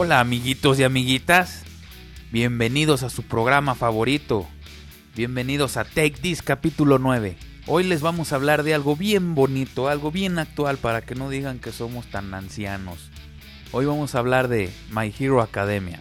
Hola amiguitos y amiguitas, bienvenidos a su programa favorito, bienvenidos a Take This capítulo 9. Hoy les vamos a hablar de algo bien bonito, algo bien actual para que no digan que somos tan ancianos. Hoy vamos a hablar de My Hero Academia.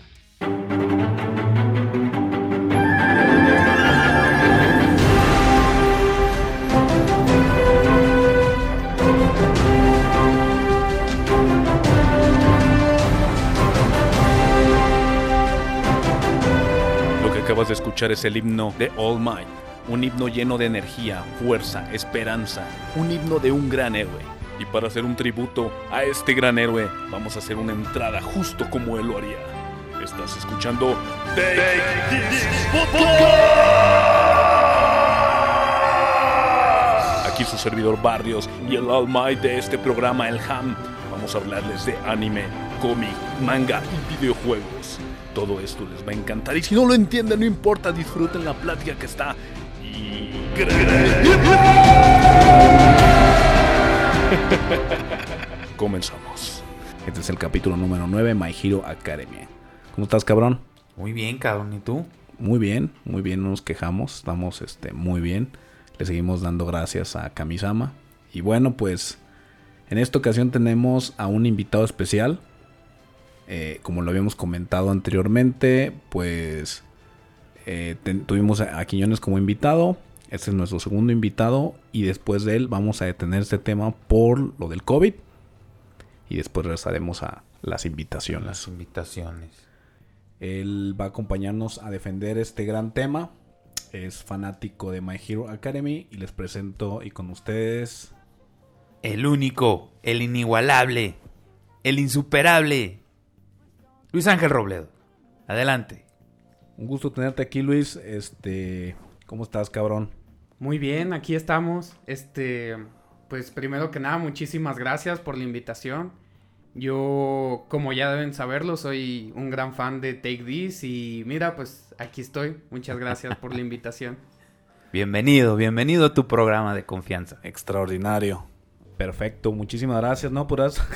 Acabas de escuchar es el himno de All Might, un himno lleno de energía, fuerza, esperanza, un himno de un gran héroe. Y para hacer un tributo a este gran héroe, vamos a hacer una entrada justo como él lo haría. Estás escuchando Take This Podcast. Aquí su servidor Barrios y el All Might de este programa, el Ham. Vamos a hablarles de anime, cómic, manga y videojuegos. Todo esto les va a encantar y si no lo entienden, no importa, disfruten la plática que está Comenzamos. Este es el capítulo número 9, My Hero Academia. ¿Cómo estás, cabrón? Muy bien, cabrón, ¿y tú? Muy bien, muy bien, no nos quejamos, estamos este, muy bien. Le seguimos dando gracias a Kamisama. Y bueno, pues en esta ocasión tenemos a un invitado especial. Eh, como lo habíamos comentado anteriormente, pues eh, ten- tuvimos a, a Quiñones como invitado. Este es nuestro segundo invitado. Y después de él vamos a detener este tema por lo del COVID. Y después regresaremos a las invitaciones. Las invitaciones. Él va a acompañarnos a defender este gran tema. Es fanático de My Hero Academy. Y les presento y con ustedes. El único, el inigualable, el insuperable. Luis Ángel Robledo. Adelante. Un gusto tenerte aquí, Luis. Este. ¿Cómo estás, cabrón? Muy bien, aquí estamos. Este, pues primero que nada, muchísimas gracias por la invitación. Yo, como ya deben saberlo, soy un gran fan de Take This y mira, pues aquí estoy. Muchas gracias por la invitación. Bienvenido, bienvenido a tu programa de confianza. Extraordinario. Perfecto. Muchísimas gracias, ¿no? Por eso.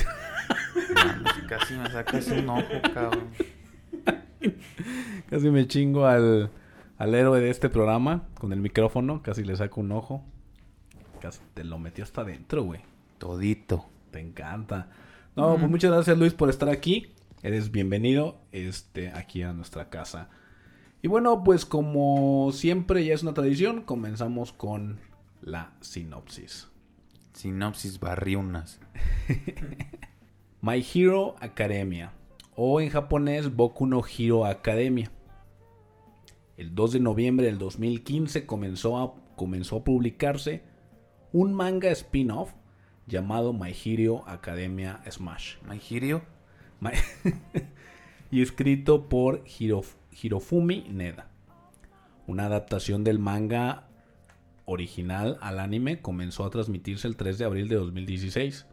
Casi me sacas un ojo, cabrón. Casi me chingo al, al héroe de este programa con el micrófono. Casi le saco un ojo. Casi te lo metió hasta adentro, güey. Todito. Te encanta. No, pues muchas gracias Luis por estar aquí. Eres bienvenido este, aquí a nuestra casa. Y bueno, pues como siempre ya es una tradición, comenzamos con la sinopsis. Sinopsis barriunas. My Hero Academia o en japonés Boku no Hero Academia. El 2 de noviembre del 2015 comenzó a, comenzó a publicarse un manga spin-off llamado My Hero Academia Smash. My Hero. Y escrito por Hirof- Hirofumi Neda. Una adaptación del manga original al anime comenzó a transmitirse el 3 de abril de 2016.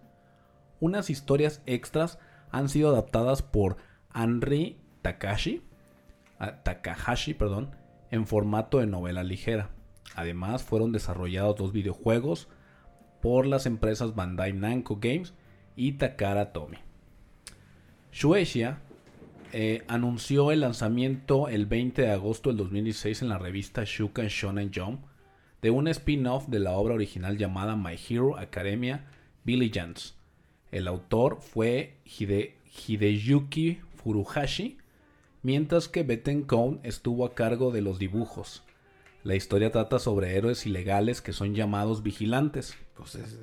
Unas historias extras han sido adaptadas por Henry Takashi, ah, Takahashi, perdón, en formato de novela ligera. Además, fueron desarrollados dos videojuegos por las empresas Bandai Namco Games y Takara Tomy. Shueisha eh, anunció el lanzamiento el 20 de agosto del 2016 en la revista Shukan Shonen Jump de un spin-off de la obra original llamada My Hero Academia Diligence. El autor fue Hide- Hideyuki Furuhashi, mientras que Bettencourt estuvo a cargo de los dibujos. La historia trata sobre héroes ilegales que son llamados vigilantes. Pues es-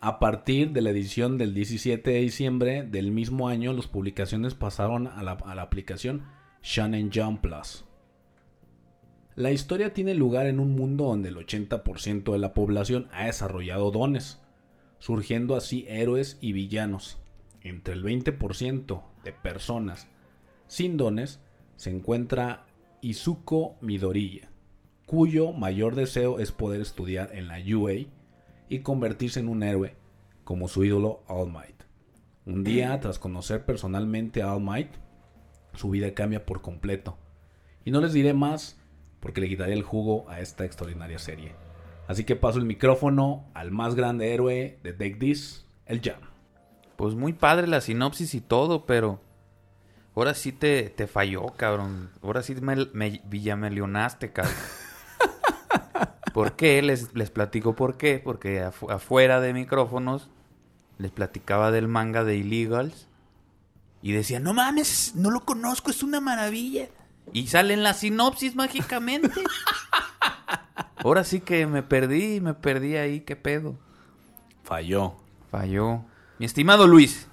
A partir de la edición del 17 de diciembre del mismo año, las publicaciones pasaron a la, a la aplicación Shonen Jump Plus. La historia tiene lugar en un mundo donde el 80% de la población ha desarrollado dones, surgiendo así héroes y villanos. Entre el 20% de personas sin dones se encuentra Izuko Midoriya, cuyo mayor deseo es poder estudiar en la UA y convertirse en un héroe, como su ídolo All Might. Un día, tras conocer personalmente a All Might, su vida cambia por completo. Y no les diré más porque le quitaré el jugo a esta extraordinaria serie. Así que paso el micrófono al más grande héroe de Take This, el Jam. Pues muy padre la sinopsis y todo, pero... Ahora sí te, te falló, cabrón. Ahora sí me, me villamelionaste, cabrón. ¿Por qué? Les, les platico por qué. Porque afu- afuera de micrófonos les platicaba del manga de Illegals. Y decía, no mames, no lo conozco, es una maravilla. Y sale en la sinopsis mágicamente. Ahora sí que me perdí, me perdí ahí, qué pedo. Falló. Falló. Mi estimado Luis,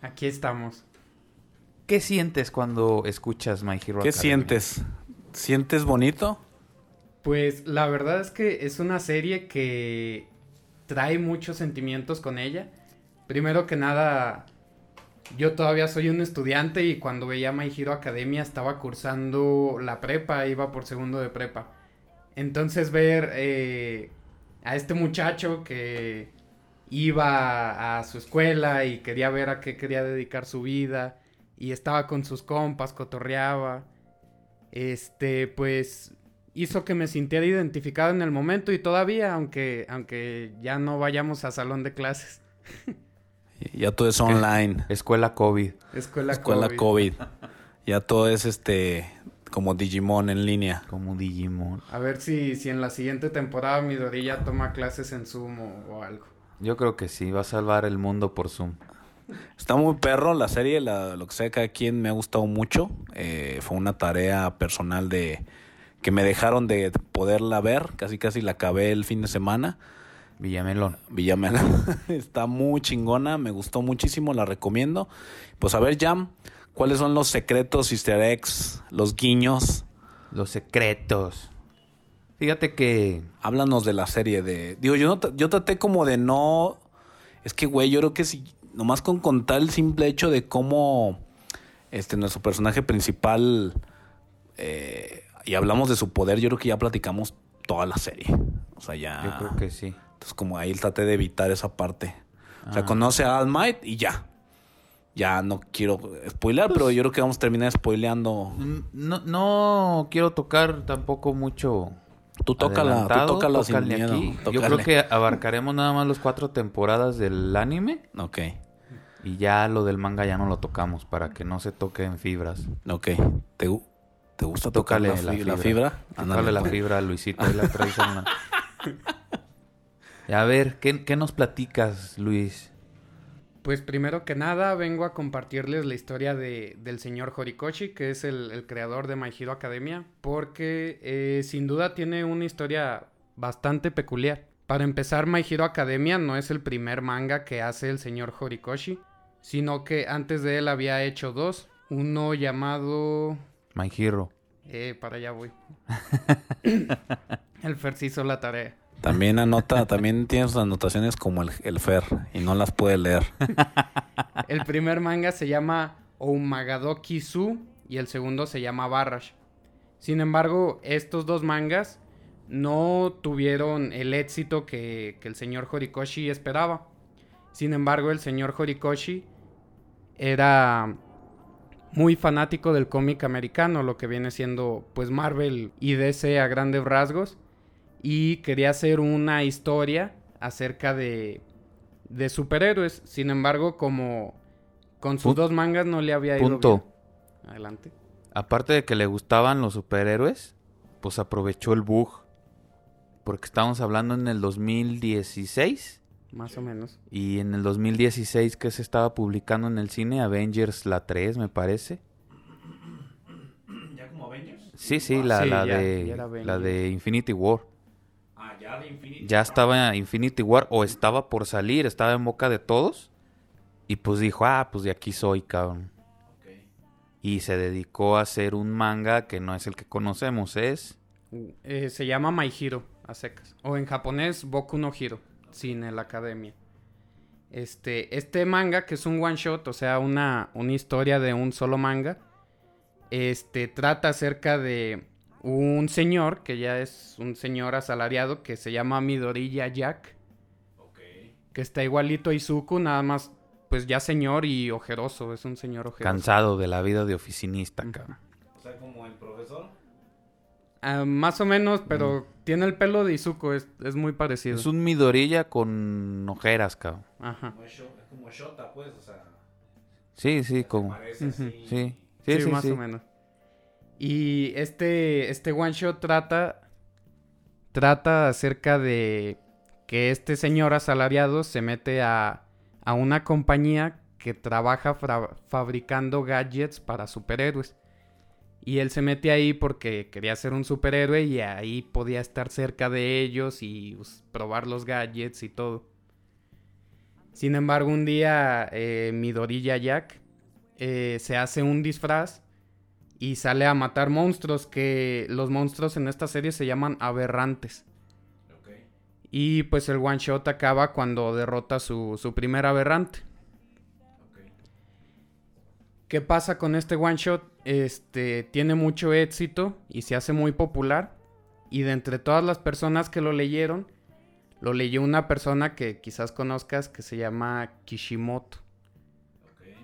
Aquí estamos. ¿qué sientes cuando escuchas My Hero ¿Qué Academia? sientes? ¿Sientes bonito? Pues la verdad es que es una serie que trae muchos sentimientos con ella. Primero que nada, yo todavía soy un estudiante y cuando veía My Hero Academia estaba cursando la prepa, iba por segundo de prepa. Entonces ver eh, a este muchacho que iba a su escuela y quería ver a qué quería dedicar su vida y estaba con sus compas, cotorreaba. Este, pues hizo que me sintiera identificado en el momento y todavía, aunque, aunque ya no vayamos a salón de clases. Ya todo es online. Escuela COVID. Escuela, Escuela COVID. COVID. Ya todo es este como Digimon en línea. Como Digimon. A ver si, si en la siguiente temporada Midori ya toma clases en Zoom o, o algo. Yo creo que sí, va a salvar el mundo por Zoom. Está muy perro la serie, la- lo que sea, cada quien me ha gustado mucho. Eh, fue una tarea personal de que me dejaron de poderla ver. Casi casi la acabé el fin de semana. Villamelón. Villamela. Está muy chingona, me gustó muchísimo, la recomiendo. Pues a ver, Jam, ¿cuáles son los secretos, easter eggs, los guiños? Los secretos. Fíjate que Háblanos de la serie de... Digo, yo, no, yo traté como de no... Es que, güey, yo creo que si... Nomás con contar el simple hecho de cómo este, nuestro personaje principal... eh, y hablamos de su poder, yo creo que ya platicamos toda la serie. O sea, ya... yo creo que sí. Entonces, como ahí traté de evitar esa parte. O sea, Ah. conoce a All Might y ya. Ya no quiero spoiler, pero yo creo que vamos a terminar spoileando. No, no quiero tocar tampoco mucho. Tú tócala, tú tócala sin miedo. aquí. Yo creo que abarcaremos nada más las cuatro temporadas del anime. Ok, Y ya lo del manga ya no lo tocamos para que no se toque en fibras. ok. ¿Te, te gusta tocar la, la fi- la fibra. fibra? Tócale la pues. fibra, Luisito. ahí la traes la- Y a ver, ¿qué, qué nos platicas, Luis? Pues primero que nada vengo a compartirles la historia de, del señor Horikoshi, que es el, el creador de My Hero Academia, porque eh, sin duda tiene una historia bastante peculiar. Para empezar, My Hero Academia no es el primer manga que hace el señor Horikoshi, sino que antes de él había hecho dos. Uno llamado... My Hero. Eh, para allá voy. el Fer se hizo la tarea. También anota, también tiene sus anotaciones como el, el Fer y no las puede leer. El primer manga se llama Oumagadoki Su y el segundo se llama Barrash. Sin embargo, estos dos mangas no tuvieron el éxito que, que el señor Horikoshi esperaba. Sin embargo, el señor Horikoshi era muy fanático del cómic americano, lo que viene siendo pues Marvel y DC a grandes rasgos. Y quería hacer una historia acerca de, de superhéroes. Sin embargo, como con sus dos mangas no le había ido Punto. bien. Adelante. Aparte de que le gustaban los superhéroes, pues aprovechó el bug. Porque estamos hablando en el 2016. Más o menos. Y en el 2016 que se estaba publicando en el cine, Avengers la 3 me parece. ¿Ya como Avengers? Sí, sí, la, Sí, la ya- de, ya la de Infinity War. Ya de Infinity. Ya estaba Infinity War o estaba por salir, estaba en boca de todos. Y pues dijo, ah, pues de aquí soy, cabrón. Y se dedicó a hacer un manga que no es el que conocemos, es... Eh, se llama My Hero, a secas. O en japonés, Boku no Hero, sin el academia. Este, este manga, que es un one shot, o sea, una, una historia de un solo manga, este, trata acerca de un señor, que ya es un señor asalariado, que se llama Midoriya Jack, que está igualito a Izuku, nada más, pues ya señor y ojeroso, es un señor ojeroso. Cansado de la vida de oficinista, cabrón. O sea, como el profesor. Ah, más o menos, pero tiene el pelo de Izuku, es, es muy parecido. Es un Midorilla con ojeras, cabrón. Ajá. Es como Shota, pues, o sea. Sí, sí, como. Sí, sí, Sí, sí. más sí. o menos. Y este, este one shot trata, trata acerca de que este señor asalariado se mete a, a una compañía que trabaja fabricando gadgets para superhéroes. Y él se mete ahí porque quería ser un superhéroe y ahí podía estar cerca de ellos y probar los gadgets y todo. Sin embargo, un día eh, Midorilla Jack eh, se hace un disfraz y sale a matar monstruos que los monstruos en esta serie se llaman aberrantes. Y pues el one shot acaba cuando derrota su, su primer aberrante. ¿Qué pasa con este one shot? Este tiene mucho éxito y se hace muy popular. Y de entre todas las personas que lo leyeron, lo leyó una persona que quizás conozcas que se llama Kishimoto.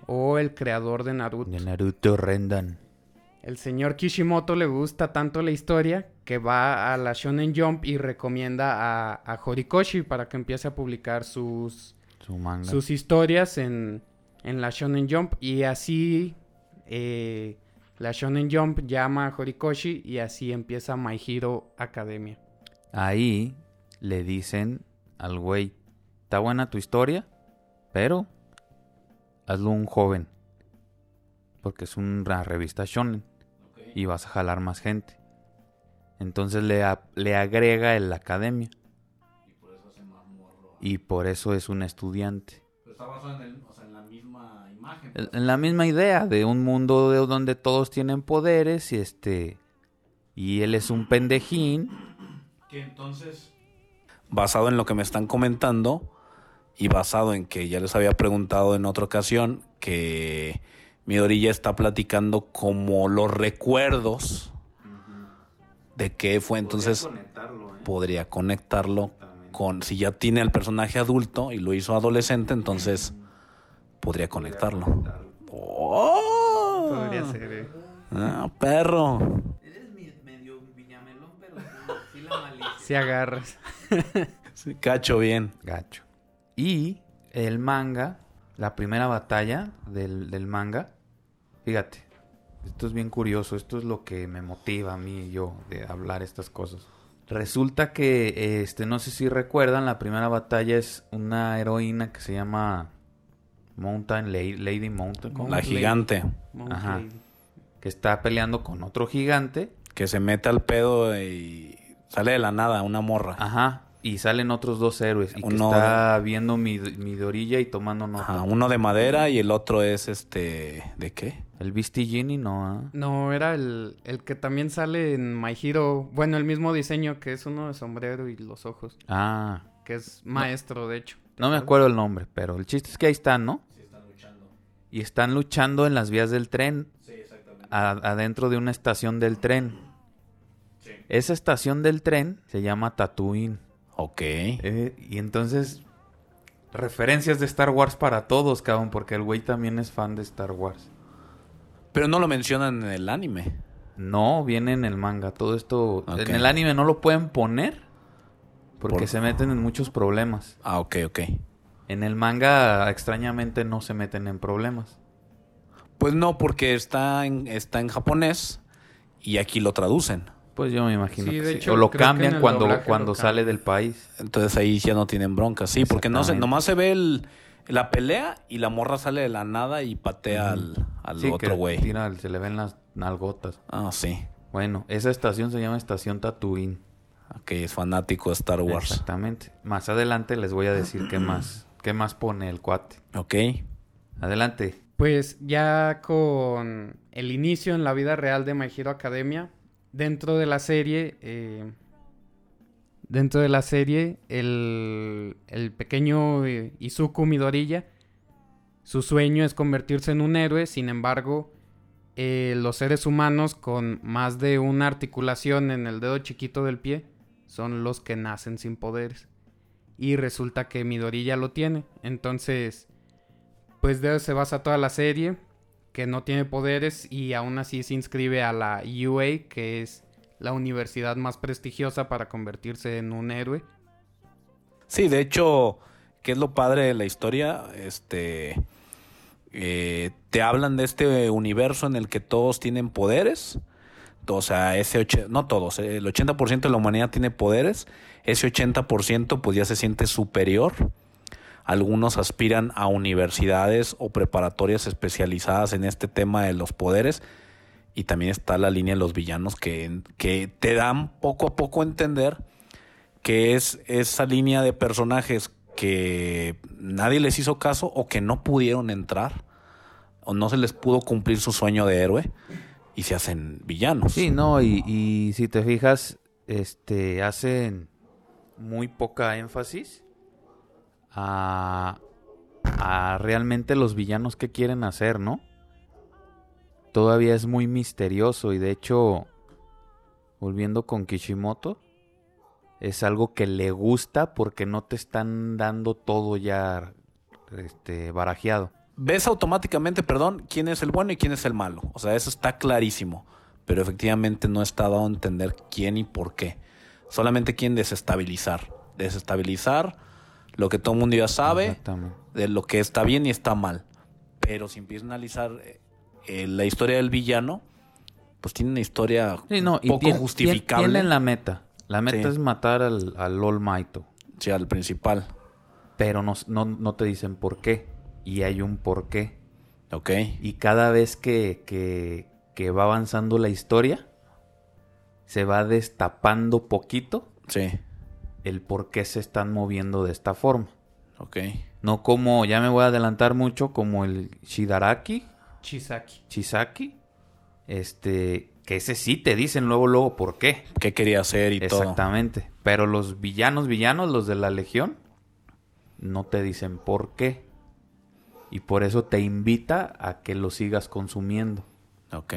O el creador de Naruto. De Naruto Rendan. El señor Kishimoto le gusta tanto la historia que va a la Shonen Jump y recomienda a, a Horikoshi para que empiece a publicar sus, Su manga. sus historias en, en la Shonen Jump. Y así eh, la Shonen Jump llama a Horikoshi y así empieza My Hero Academia. Ahí le dicen al güey, está buena tu historia, pero hazlo un joven. Porque es una revista shonen y vas a jalar más gente. Entonces le, a- le agrega el academia. Y por eso es un estudiante. está basado en, la misma imagen. En en la misma idea de un mundo de- donde todos tienen poderes y este... Y él es un pendejín. Que entonces... Basado en lo que me están comentando y basado en que ya les había preguntado en otra ocasión que Midorilla está platicando como los recuerdos de qué fue entonces podría conectarlo con si ya tiene al personaje adulto y lo hizo adolescente entonces podría conectarlo ¡Oh! Podría ser. eh. Ah, perro Eres medio viñamelón, pero sí, la malicia. Si agarras. Sí, cacho bien Gacho. Y el manga, la primera batalla del, del manga, fíjate, esto es bien curioso, esto es lo que me motiva a mí y yo de hablar estas cosas. Resulta que, este, no sé si recuerdan, la primera batalla es una heroína que se llama Mountain Lady, Lady Mountain, ¿cómo? la gigante Ajá. Que está peleando con otro gigante. que se mete al pedo y sale de la nada una morra. Ajá. Y salen otros dos héroes. Y que está viendo mi, mi orilla y tomando nota. Ajá, uno de madera y el otro es este. ¿De qué? El Beastie Genie no, ¿ah? No, era el, el que también sale en My Hero. Bueno, el mismo diseño que es uno de sombrero y los ojos. Ah, Que es maestro, de hecho. no me acuerdo el nombre, pero el chiste es que ahí están, ¿no? Y están luchando en las vías del tren. a- adentro de una estación del tren. Esa estación del tren se llama Tatooine. Ok. Eh, y entonces, referencias de Star Wars para todos, cabrón, porque el güey también es fan de Star Wars. Pero no lo mencionan en el anime. No, viene en el manga. Todo esto. En el anime no lo pueden poner. Porque Por- se meten en muchos problemas. Ah, ok, ok. En el manga, extrañamente, no se meten en problemas. Pues no, porque está en, está en japonés y aquí lo traducen. Pues yo me imagino Sí, que de sí. hecho, O lo cambian cuando, cuando lo sale del país. Entonces ahí ya no tienen broncas. Sí, porque no se, nomás se ve el, la pelea y la morra sale de la nada y patea al, al Sí, otro güey. se le ven las nalgotas. Ah, sí. Bueno, esa estación se llama Estación Tatooine. Que es fanático de Star Wars. Exactamente. Más adelante les voy a decir qué más, qué más pone el cuate. Ok. Adelante. Pues ya con el inicio en la vida real de My Hero Academia, dentro de la serie, eh, dentro de la serie, el, el pequeño eh, Izuku Midoriya, su sueño es convertirse en un héroe, sin embargo, eh, los seres humanos con más de una articulación en el dedo chiquito del pie son los que nacen sin poderes. Y resulta que Midoriya lo tiene. Entonces, pues de eso se basa toda la serie, que no tiene poderes y aún así se inscribe a la UA, que es la universidad más prestigiosa para convertirse en un héroe. Sí, de hecho, ¿qué es lo padre de la historia? Este. eh, te hablan de este universo en el que todos tienen poderes. O sea, ese no todos, eh, el 80% de la humanidad tiene poderes. Ese 80% pues ya se siente superior. Algunos aspiran a universidades o preparatorias especializadas en este tema de los poderes. Y también está la línea de los villanos que, que te dan poco a poco a entender que es esa línea de personajes que nadie les hizo caso o que no pudieron entrar o no se les pudo cumplir su sueño de héroe y se hacen villanos. Sí, no, y, si te fijas, este, hacen muy poca énfasis a, realmente los villanos que quieren hacer, ¿no? Todavía es muy misterioso y de hecho, volviendo con Kishimoto, es algo que le gusta porque no te están dando todo ya este, barajeado. Ves automáticamente, perdón, quién es el bueno y quién es el malo. O sea, eso está clarísimo. Pero efectivamente no está dado a entender quién y por qué. Solamente quién desestabilizar. Desestabilizar lo que todo el mundo ya sabe de lo que está bien y está mal. Pero si empiezas a analizar eh, la historia del villano, pues tiene una historia poco justificable. Tiene la meta. La meta es matar al, al All Sí, al principal. Pero no, no, te dicen por qué. Y hay un por qué. Ok. Y cada vez que, que, que va avanzando la historia, se va destapando poquito. Sí. El por qué se están moviendo de esta forma. Ok. No como, ya me voy a adelantar mucho, como el Shidaraki. Chisaki. Chisaki. Este, que ese sí te dicen luego, luego por qué. ¿Qué quería hacer y todo. Exactamente. Pero los villanos, villanos, los de la Legión, no te dicen por qué. Y por eso te invita a que lo sigas consumiendo. Ok.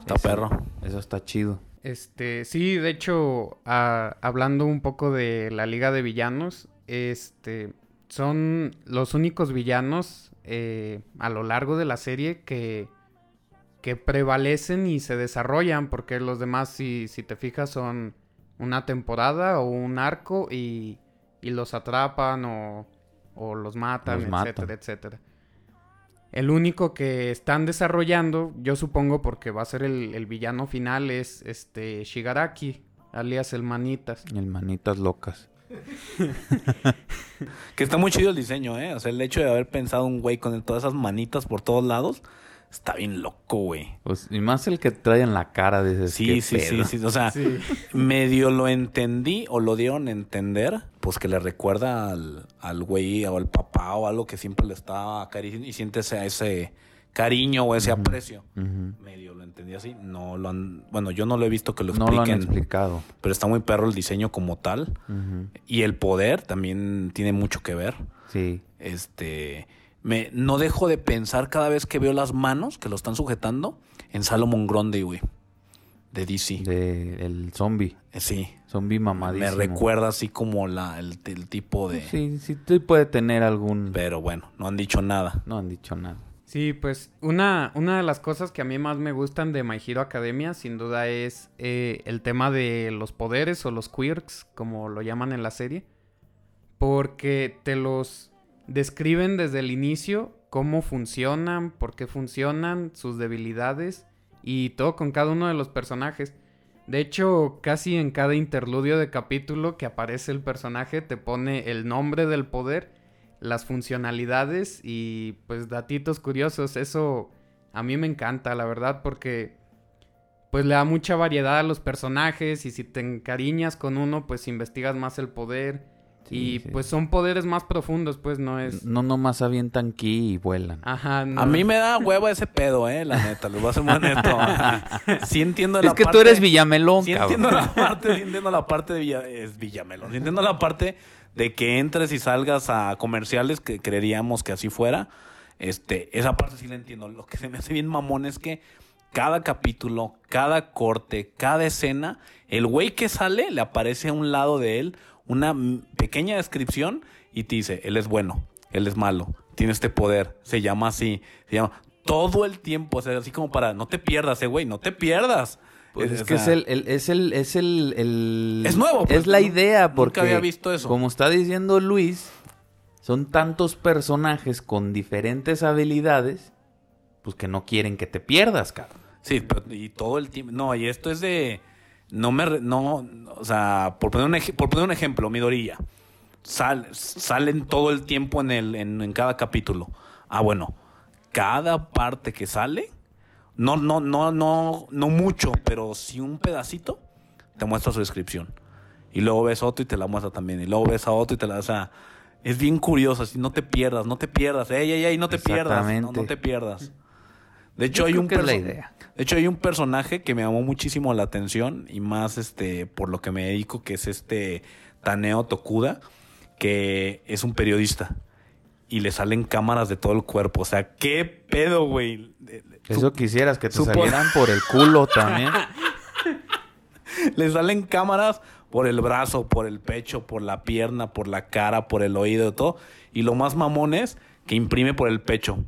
Está perro. Eso está chido. Este, sí, de hecho, hablando un poco de la Liga de Villanos, este, son los únicos villanos eh, a lo largo de la serie que que prevalecen y se desarrollan, porque los demás, si, si te fijas, son una temporada o un arco y, y los atrapan o, o los matan, etcétera, etcétera. El único que están desarrollando, yo supongo porque va a ser el, el, villano final, es este Shigaraki, alias el Manitas. El Manitas Locas. que está muy chido el diseño, ¿eh? O sea, el hecho de haber pensado un güey con todas esas manitas por todos lados Está bien loco, güey. Pues, y más el que trae en la cara de ese Sí, sí, sí, sí. O sea, medio lo entendí o lo dieron a entender, pues que le recuerda al, al güey o al papá o algo que siempre le está acariciando y siente ese, ese cariño o ese aprecio. Medio lo entendí así. No lo han. Bueno, yo no lo he visto que lo expliquen. No lo han explicado. Pero está muy perro el diseño como tal. Y el poder también tiene mucho que ver. Sí. Este me, no dejo de pensar cada vez que veo las manos que lo están sujetando en Salomon Grundy, güey. De DC. De el zombie. Eh, sí. Zombie mamadísimo. Me recuerda así como la, el, tipo de... Sí, sí, sí puede tener algún... Pero bueno, no han dicho nada. No han dicho nada. Sí, pues una, una de las cosas que a mí más me gustan de My Hero Academia, sin duda, es eh, el tema de los poderes o los quirks, como lo llaman en la serie. Porque te los describen desde el inicio cómo funcionan, por qué funcionan, sus debilidades y todo con cada uno de los personajes. De hecho, casi en cada interludio de capítulo que aparece el personaje te pone el nombre del poder, las funcionalidades y pues datitos curiosos. Eso a mí me encanta, la verdad, porque pues le da mucha variedad a los personajes y si te encariñas con uno, pues investigas más el poder y pues son poderes más profundos, pues no es. No nomás avientan aquí y vuelan. Ajá. A mí me da huevo ese pedo, eh, la neta, les voy a ser muy honesto. sí entiendo la parte. Es que tú eres Villamelón, sí entiendo la parte, sí entiendo la parte de Villa, es Villamelón. Sí entiendo la parte de que entres y salgas a comerciales que creeríamos que así fuera. Este, esa parte sí la entiendo. Lo que se me hace bien mamón es que cada capítulo, cada corte, cada escena, el güey que sale le aparece a un lado de él una pequeña descripción y te dice, él es bueno, él es malo, tiene este poder, se llama así, se llama todo el tiempo, o sea, así como para, no te pierdas, eh, güey, no te pierdas. Pues es, que es el, es el, es el, Es nuevo. es pues, la idea, porque... Nunca había visto eso. Como está diciendo Luis, son tantos personajes con diferentes habilidades, pues que no quieren que te pierdas, cabrón. Sí, pero, y todo el tiempo. No, y esto es de. No me. No, o sea, por poner un, ej- por poner un ejemplo, Midorilla. Sal, salen todo el tiempo en, el, en, en cada capítulo. Ah, bueno. Cada parte que sale. No, no, no, no, no mucho, pero sí un pedacito. Te muestra su descripción. Y luego ves otro y te la muestra también. Y luego ves a otro y te la. O sea, es bien curioso. Así, no te pierdas, no te pierdas. Ey, ey, ey, no te pierdas. No te pierdas. De hecho, Yo hay un que es la perso- idea. de hecho, hay un personaje que me llamó muchísimo la atención y más este por lo que me dedico, que es este Taneo Tokuda, que es un periodista y le salen cámaras de todo el cuerpo. O sea, qué pedo, güey. Eso quisieras que te salieran por el culo también. Le salen cámaras por el brazo, por el pecho, por la pierna, por la cara, por el oído, todo. Y lo más mamón es que imprime por el pecho.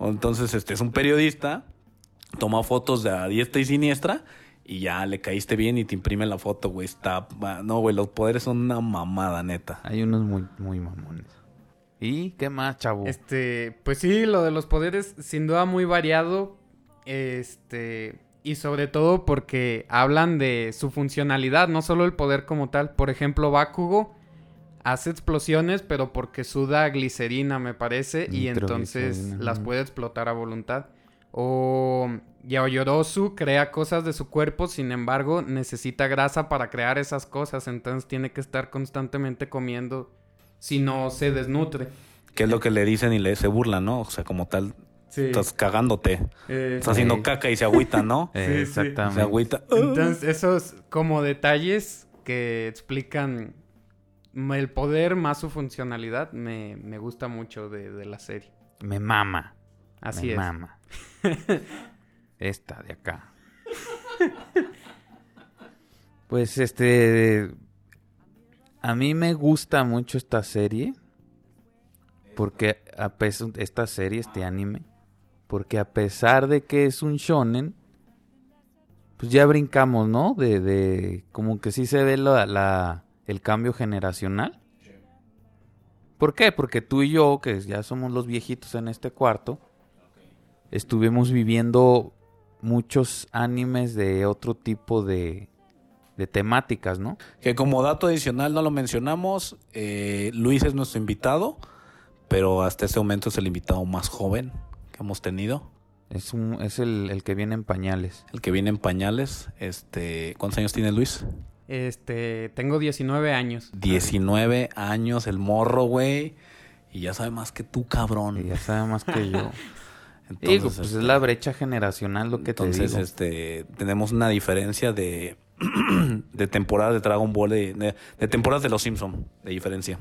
Entonces, este es un periodista, toma fotos de a diestra y siniestra y ya le caíste bien y te imprime la foto, güey. Está, no, güey, los poderes son una mamada, neta. Hay unos muy, muy mamones. ¿Y qué más, chavo? Este, pues sí, lo de los poderes sin duda muy variado. Este, y sobre todo porque hablan de su funcionalidad, no solo el poder como tal. Por ejemplo, Bakugo hace explosiones, pero porque suda glicerina, me parece, y entonces las puede explotar a voluntad. O Yaoyorosu crea cosas de su cuerpo, sin embargo, necesita grasa para crear esas cosas, entonces tiene que estar constantemente comiendo si no se desnutre. Que es lo que le dicen y le se burlan, ¿no? O sea, como tal, Sí. estás cagándote. Eh, Estás haciendo caca y se agüita, ¿no? Eh, sí. Exactamente. Se agüita. Entonces, esos como detalles que explican el poder más su funcionalidad me, me gusta mucho de, de la serie. Me mama. Así me es. mama. Esta de acá. Pues este. A mí me gusta mucho esta serie. Porque a pesar. Esta serie, este anime. Porque a pesar de que es un shonen. Pues ya brincamos, ¿no? De, de como que sí se ve la, la- el cambio generacional. ¿Por qué? Porque tú y yo, que ya somos los viejitos en este cuarto, estuvimos viviendo muchos animes de otro tipo de, de temáticas, ¿no? Que como dato adicional no lo mencionamos, eh, Luis es nuestro invitado, pero hasta este momento es el invitado más joven que hemos tenido, Es, un, es el, el que viene en pañales. el que viene en pañales. Este, ¿Cuántos años tiene Luis? Este, tengo 19 años. 19 años, el morro, güey. Y ya sabe más que tú, cabrón. Y ya sabe más que yo. Entonces, Digo, pues este, es la brecha generacional lo que entonces, te digo. este, tenemos una diferencia de, de temporadas de Dragon Ball, de, de- de temporadas de Los Simpson, de diferencia.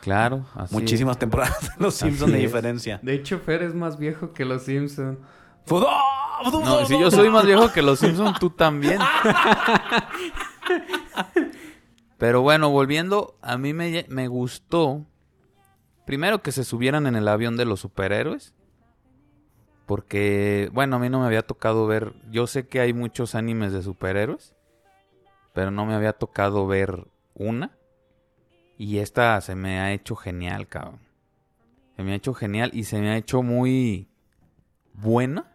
Claro, así Muchísimas temporadas de Los Simpson de es. diferencia. De hecho, Fer es más viejo que los Simpson. es. No, si yo soy más viejo que los Simpsons, tú también. Pero bueno, volviendo, a mí me, me gustó. Primero que se subieran en el avión de los superhéroes. Porque, bueno, a mí no me había tocado ver. Yo sé que hay muchos animes de superhéroes. Pero no me había tocado ver una. Y esta se me ha hecho genial, cabrón. Se me ha hecho genial y se me ha hecho muy buena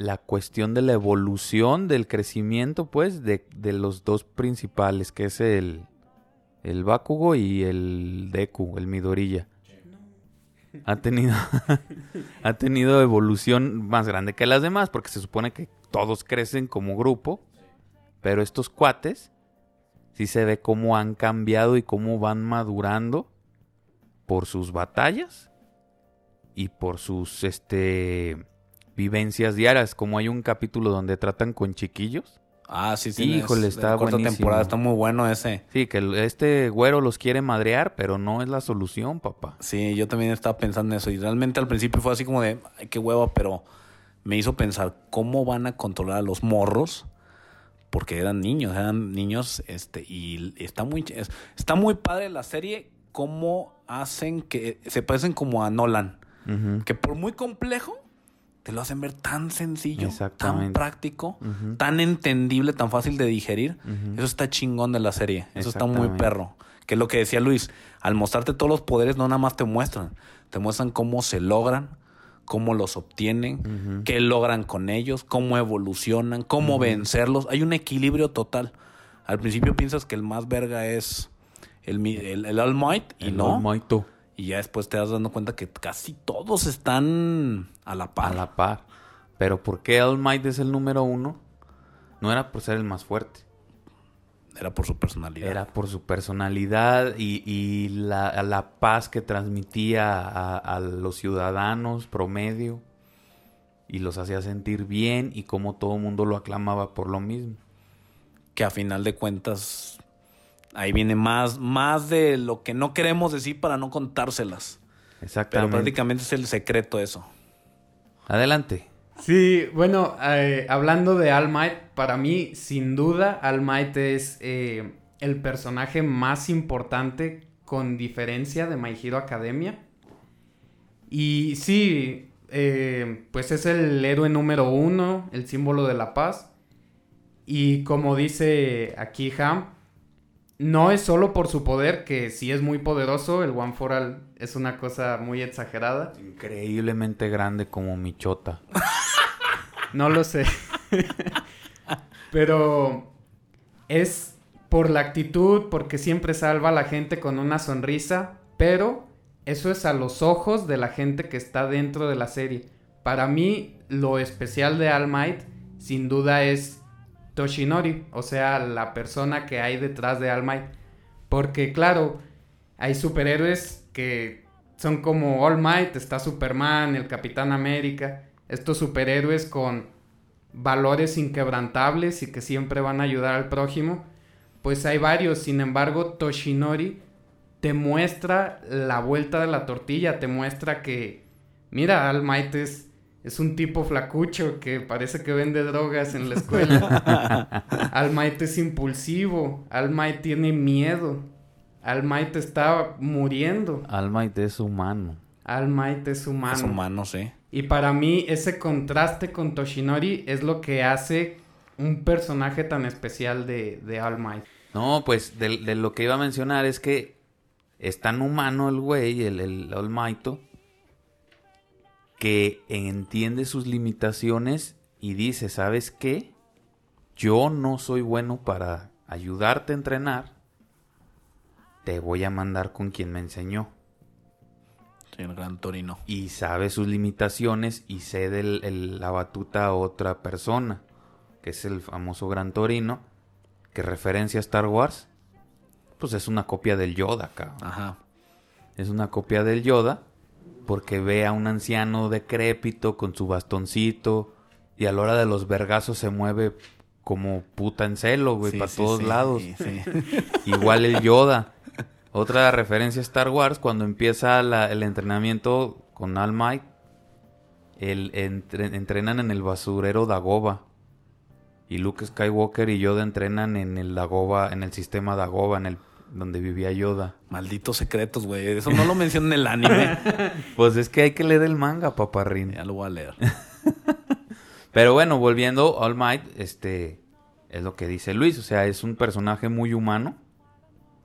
la cuestión de la evolución, del crecimiento, pues, de, de los dos principales, que es el, el Bakugo y el Deku, el Midorilla. Ha tenido, ha tenido evolución más grande que las demás, porque se supone que todos crecen como grupo, pero estos cuates sí se ve cómo han cambiado y cómo van madurando por sus batallas y por sus este vivencias diarias, como hay un capítulo donde tratan con chiquillos. Ah, sí, sí. Híjole, es está buenísimo. temporada, está muy bueno ese. Sí, que este güero los quiere madrear, pero no es la solución, papá. Sí, yo también estaba pensando en eso. Y realmente al principio fue así como de, ay, qué hueva, pero me hizo pensar cómo van a controlar a los morros. Porque eran niños, eran niños, este, y está muy, está muy padre la serie, cómo hacen que se parecen como a Nolan. Que por muy complejo, te lo hacen ver tan sencillo, tan práctico, tan entendible, tan fácil de digerir. Eso está chingón de la serie. Eso está muy perro. Que es lo que decía Luis. Al mostrarte todos los poderes, no nada más te muestran. Te muestran cómo se logran, cómo los obtienen, qué logran con ellos, cómo evolucionan, cómo vencerlos. Hay un equilibrio total. Al principio piensas que el más verga es el, el, All Might y no. All Might. Y ya después te das dando cuenta que casi todos están a la par. A la par. Pero ¿por qué All Might es el número uno? No era por ser el más fuerte. Era por su personalidad. Era por su personalidad y, la, paz que transmitía a, los ciudadanos promedio y los hacía sentir bien y como todo el mundo lo aclamaba por lo mismo. Que a final de cuentas ahí viene más, más de lo que no queremos decir para no contárselas. Exactamente. Pero prácticamente es el secreto eso. Adelante. Sí, bueno, eh, hablando de All Might, para mí, sin duda, All Might es eh, el personaje más importante con diferencia de My Hero Academia. Y sí, eh, pues es el héroe número uno, el símbolo de la paz. Y como dice aquí Ham, no es solo por su poder, que sí es muy poderoso, el One for All es una cosa muy exagerada. Increíblemente grande como Michota. No lo sé. Pero es por la actitud, porque siempre salva a la gente con una sonrisa, pero eso es a los ojos de la gente que está dentro de la serie. Para mí, lo especial de All Might, sin duda, es Toshinori, o sea, la persona que hay detrás de All Might. Porque, claro, hay superhéroes que son como All Might, está Superman, el Capitán América, estos superhéroes con valores inquebrantables y que siempre van a ayudar al prójimo, pues hay varios. Sin embargo, Toshinori te muestra la vuelta de la tortilla, te muestra que, mira, All Might es, un tipo flacucho que parece que vende drogas en la escuela. All Might es impulsivo, All Might tiene miedo, All Might está muriendo. All Might es humano. All Might es humano. Es humano, sí. Y para mí ese contraste con Toshinori es lo que hace un personaje tan especial de, de All Might. No, pues de, lo que iba a mencionar es que es tan humano el güey, el, el All Might, que entiende sus limitaciones y dice, ¿sabes qué? Yo no soy bueno para ayudarte a entrenar. Te voy a mandar con quien me enseñó el Gran Torino. Y sabe sus limitaciones y cede la batuta a otra persona, que es el famoso Gran Torino, que referencia a Star Wars. Pues es una copia del Yoda acá. Ajá. Es una copia del Yoda porque ve a un anciano decrépito con su bastoncito y a la hora de los vergazos se mueve como puta en celo, güey, para todos lados. Igual el Yoda. Otra referencia a Star Wars, cuando empieza el entrenamiento con All Might, el, entrenan en el basurero Dagoba. Y Luke Skywalker y Yoda entrenan en el Dagoba, en el sistema Dagoba, en el donde vivía Yoda. Malditos secretos, güey. Eso no lo menciona en el anime. pues es que hay que leer el manga, paparrín. Ya lo voy a leer. Pero bueno, volviendo, All Might, este, es lo que dice Luis. O sea, es un personaje muy humano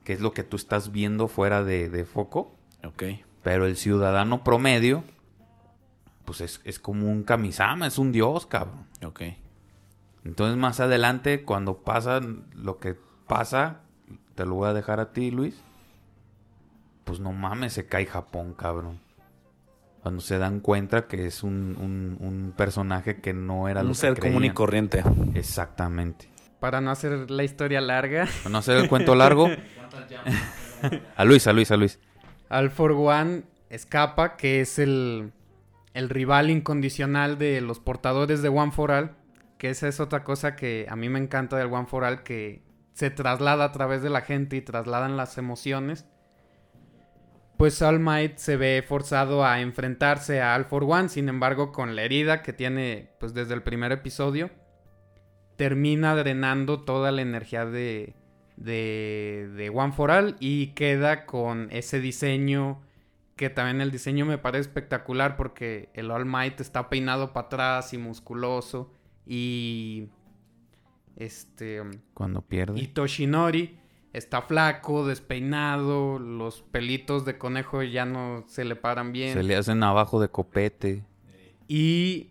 que es lo que tú estás viendo fuera de, foco. Ok. Pero el ciudadano promedio, pues es, es, como un kamisama, es un dios, cabrón. Ok. Entonces más adelante, cuando pasa lo que pasa, te lo voy a dejar a ti, Luis. Pues no mames, se cae Japón, cabrón. Cuando se dan cuenta que es un, un, personaje que no era un ser común y corriente. Exactamente. Para no hacer la historia larga. Para no hacer el cuento largo. a Luis, a Luis, a Luis. Al For One escapa, que es el, el rival incondicional de los portadores de One for All. Que esa es otra cosa que a mí me encanta del One for All, que se traslada a través de la gente y trasladan las emociones. Pues All Might se ve forzado a enfrentarse a All for One, sin embargo, con la herida que tiene pues desde el primer episodio, termina drenando toda la energía de, de, de One for All y queda con ese diseño que también el diseño me parece espectacular porque el All Might está peinado para atrás y musculoso y este cuando pierde y Toshinori está flaco, despeinado, los pelitos de conejo ya no se le paran bien. Se le hacen abajo de copete. Y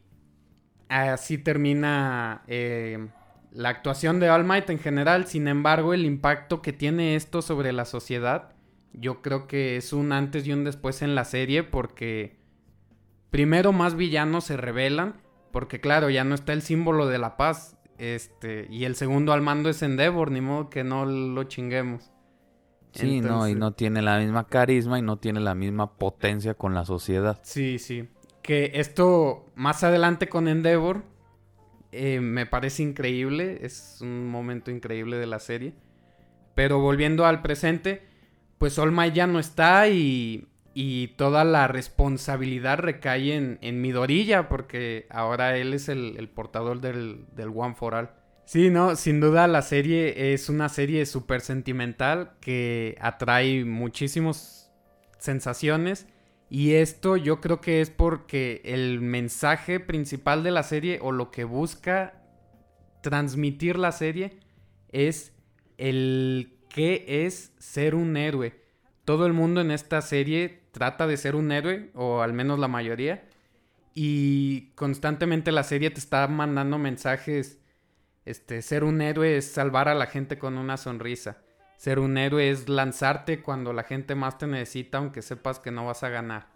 así termina eh, la actuación de All Might en general. Sin embargo, el impacto que tiene esto sobre la sociedad, yo creo que es un antes y un después en la serie porque primero más villanos se revelan, porque claro, ya no está el símbolo de la paz. Este, y el segundo al mando es Endeavor, ni modo que no lo chinguemos. Sí, no, y no tiene la misma carisma y no tiene la misma potencia con la sociedad. Sí, sí. Que esto más adelante con Endeavor eh, me parece increíble, es un momento increíble de la serie. Pero volviendo al presente, pues Olma ya no está y, y toda la responsabilidad recae en, en Midorilla porque ahora él es el, portador del, del One for All. Sí, no, sin duda la serie es una serie súper sentimental que atrae muchísimas sensaciones y esto yo creo que es porque el mensaje principal de la serie o lo que busca transmitir la serie es el qué es ser un héroe. Todo el mundo en esta serie trata de ser un héroe, o al menos la mayoría, y constantemente la serie te está mandando mensajes. Este, ser un héroe es salvar a la gente con una sonrisa. Ser un héroe es lanzarte cuando la gente más te necesita, aunque sepas que no vas a ganar.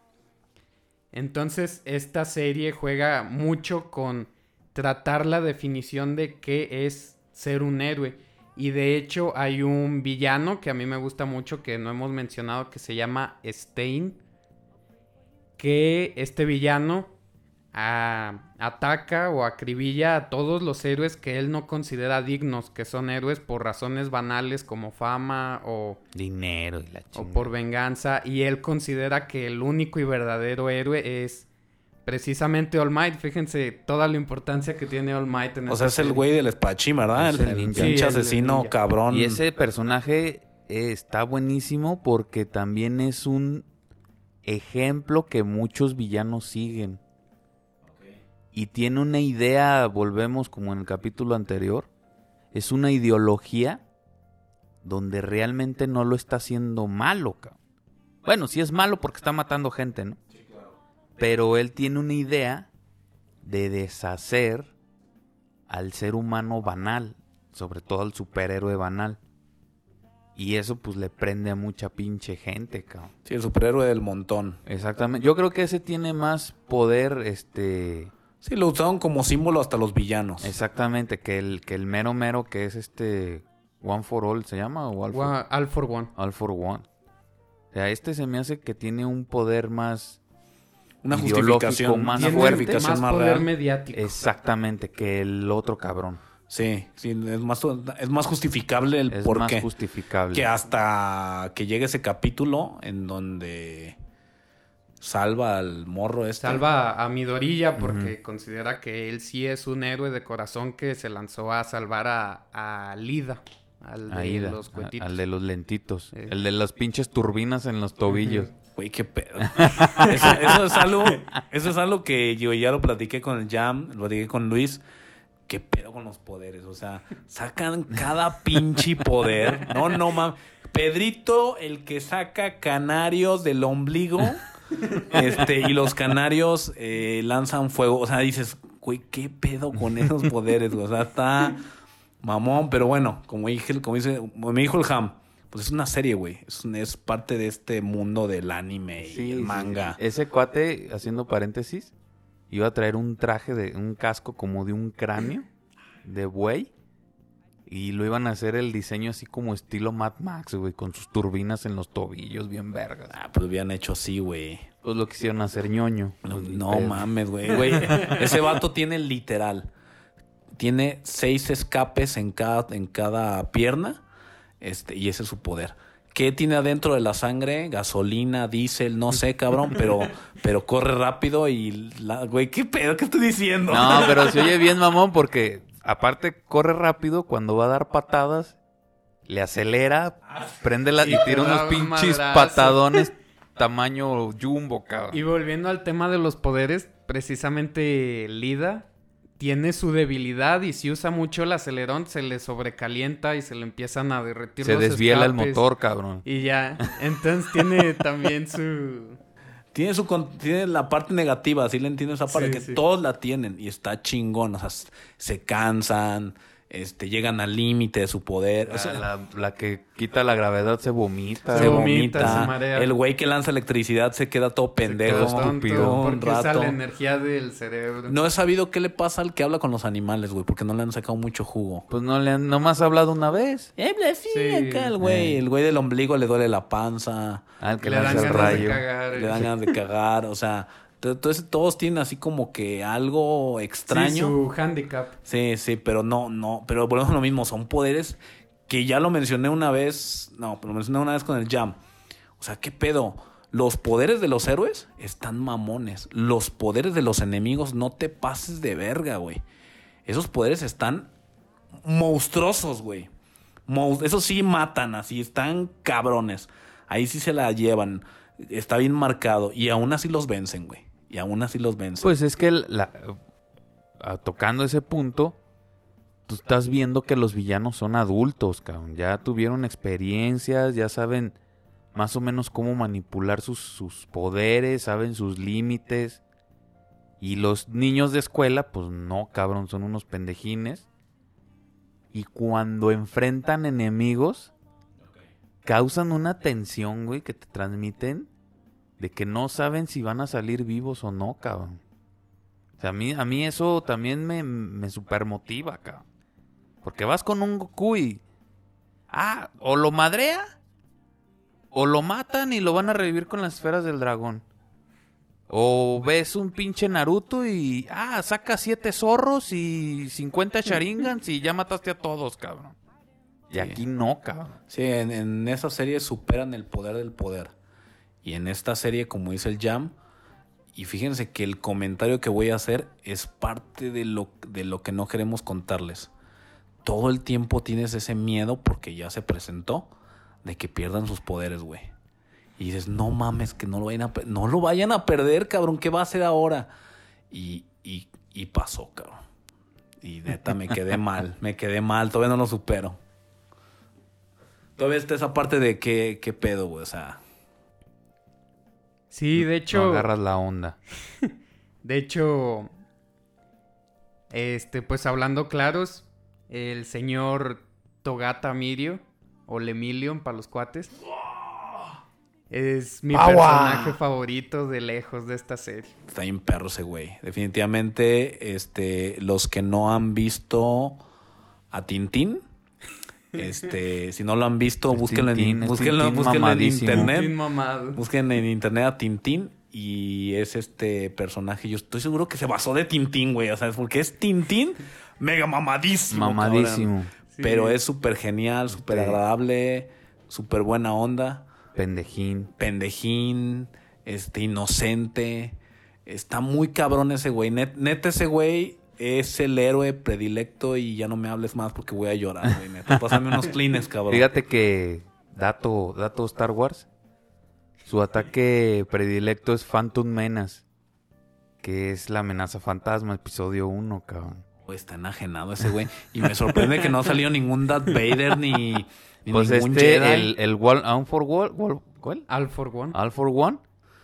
Entonces, esta serie juega mucho con tratar la definición de qué es ser un héroe. Y de hecho, hay un villano que a mí me gusta mucho, que no hemos mencionado, que se llama Stein. Que este villano ataca o acribilla a todos los héroes que él no considera dignos, que son héroes por razones banales como fama o dinero y la o por venganza y él considera que el único y verdadero héroe es precisamente All Might. Fíjense toda la importancia que tiene All Might en O sea, es el güey del espachín, ¿verdad? el, ninja. asesino cabrón. Y ese personaje está buenísimo porque también es un ejemplo que muchos villanos siguen y tiene una idea, volvemos como en el capítulo anterior, es una ideología donde realmente no lo está haciendo malo. Bueno, sí es malo porque está matando gente, ¿no? Pero él tiene una idea de deshacer al ser humano banal, sobre todo al superhéroe banal. Y eso pues le prende a mucha pinche gente, cabrón. Sí, el superhéroe del montón. Exactamente. Yo creo que ese tiene más poder, este, Sí, lo usaron como símbolo hasta los villanos. Exactamente, que el, que el mero mero que es este One for All, ¿se llama? O all, for... One. All for One. O sea, este se me hace que tiene un poder más... Una justificación más fuerte. Más, poder mediático. Exactamente, que el otro cabrón. Sí, sí, es más, es más justificable el es por más justificable. Que hasta que llegue ese capítulo en donde salva al morro este. Salva a Midorilla porque considera que él sí es un héroe de corazón que se lanzó a salvar a, Lida. Al de los Al de los lentitos. El de las pinches turbinas en los tobillos. Güey, qué pedo. eso, es algo, eso es algo que yo ya lo platiqué con el Jam, lo platiqué con Luis. ¿Qué pedo con los poderes? O sea, sacan cada pinche poder. No, no mames. Pedrito, el que saca canarios del ombligo. Este, y los canarios eh, lanzan fuego. O sea, dices, güey, ¿qué pedo con esos poderes? O sea, está mamón, pero bueno, como dije, como dice, me dijo el Ham, pues es una serie, güey. Es, es parte de este mundo del anime y el manga. Ese cuate, haciendo paréntesis, iba a traer un traje de un casco como de un cráneo de buey y lo iban a hacer el diseño así como estilo Mad Max, güey, con sus turbinas en los tobillos, bien vergas. Ah, pues habían hecho así, güey. Pues lo quisieron hacer ñoño. No, mames, güey. Ese vato tiene literal. Tiene seis escapes en cada, en cada pierna. Este, y ese es su poder. ¿Qué tiene adentro de la sangre? Gasolina, diésel, no sé, cabrón, pero, pero corre rápido y, la, güey, ¿qué pedo? ¿Qué estoy diciendo? No, pero se oye bien, mamón, porque aparte corre rápido cuando va a dar patadas, le acelera, prende la y tira unos pinches patadones tamaño jumbo, cabrón. Y volviendo al tema de los poderes, precisamente Lida tiene su debilidad y si usa mucho el acelerón se le sobrecalienta y se le empiezan a derretir Se los desviela el escapes. motor, cabrón. Y ya, entonces tiene también su... Tiene, su, con- tiene la parte negativa, sí le entiendo esa parte, Sí, que sí. todos la tienen y está chingón. O sea, se cansan, este, llegan al límite de su poder. o sea, la, que quita la gravedad se vomita. se vomita. vomita, se marea. El güey que lanza electricidad se queda todo pendejo. estúpido. porque rato. la energía del cerebro. No he sabido qué le pasa al que habla con los animales, güey, porque no le han sacado mucho jugo. Pues no le han nomás ha hablado una vez. Eh, pues, sí, Sí. acá el güey. El güey del ombligo le duele la panza. Al que le dan ganas de rayo. cagar. Le dan ganas de cagar. O sea, entonces todos tienen así como que algo extraño. Sí, su handicap. Sí, sí, pero no, no, pero volvemos a lo mismo, son poderes que ya lo mencioné una vez, no, pero lo mencioné una vez con el Jam. O sea, ¿qué pedo? Los poderes de los héroes están mamones. Los poderes de los enemigos no te pases de verga, güey. Esos poderes están monstruosos, güey. Esos sí matan, así, están cabrones. Ahí sí se la llevan. Está bien marcado. Y aún así los vencen, güey. Y aún así los vencen. Pues es que la- tocando ese punto, tú estás viendo que los villanos son adultos, cabrón. Ya tuvieron experiencias, ya saben más o menos cómo manipular sus, sus poderes, saben sus límites. Y los niños de escuela, pues no, cabrón, son unos pendejines. Y cuando enfrentan enemigos, causan una tensión, güey, que te transmiten de que no saben si van a salir vivos o no, cabrón. O sea, a mí, a mí eso también me, me super motiva, cabrón. Porque vas con un Goku y... Ah, o lo madrea, o lo matan y lo van a revivir con las esferas del dragón. O ves un pinche Naruto y... Ah, saca siete zorros y 50 Sharingans y ya mataste a todos, cabrón. Y Sí. aquí no, cabrón. Sí, en, en esa serie superan el poder del poder. Y en esta serie, como dice el Jam, y fíjense que el comentario que voy a hacer es parte de lo, de lo que no queremos contarles. Todo el tiempo tienes ese miedo, porque ya se presentó, de que pierdan sus poderes, güey. Y dices, no mames, que no lo vayan a, no lo vayan a perder, cabrón, ¿qué va a hacer ahora? Y, y, y pasó, cabrón. Y neta, me quedé mal, me quedé mal, todavía no lo supero. Todavía está esa parte de qué, qué pedo, güey. O sea, Sí, de No hecho... agarras la onda. De hecho, este, pues hablando claros, el señor Togata Mirio, o Lemillion para los cuates, es mi personaje favorito de lejos de esta serie. está bien perro ese güey. Definitivamente, este, los que no han visto a Tintín, este, si no lo han visto, búsquenlo, Tintín, en, búsquenlo, búsquenlo en internet. Busquen en internet a Tintín y es este personaje. Yo estoy seguro que se basó de Tintín, güey. O sea, es porque es Tintín mega mamadísimo. Mamadísimo. Sí. Pero es súper genial, súper agradable, súper buena onda. Pendejín. pendejín, este, inocente. Está muy cabrón ese güey. Net- neta, ese güey es el héroe predilecto y ya no me hables más porque voy a llorar, güey. Neta, pásame unos clines, cabrón. Fíjate que, dato, dato Star Wars, su ataque predilecto es Phantom Menace, que es la amenaza fantasma, episodio 1, cabrón. Güey, está enajenado ese güey. Y me sorprende que no salió ningún Darth Vader ni, ni Pues ningún este, Jedi. el, el Wall, All for Wall, Wall- ¿cuál? All for One. All for One,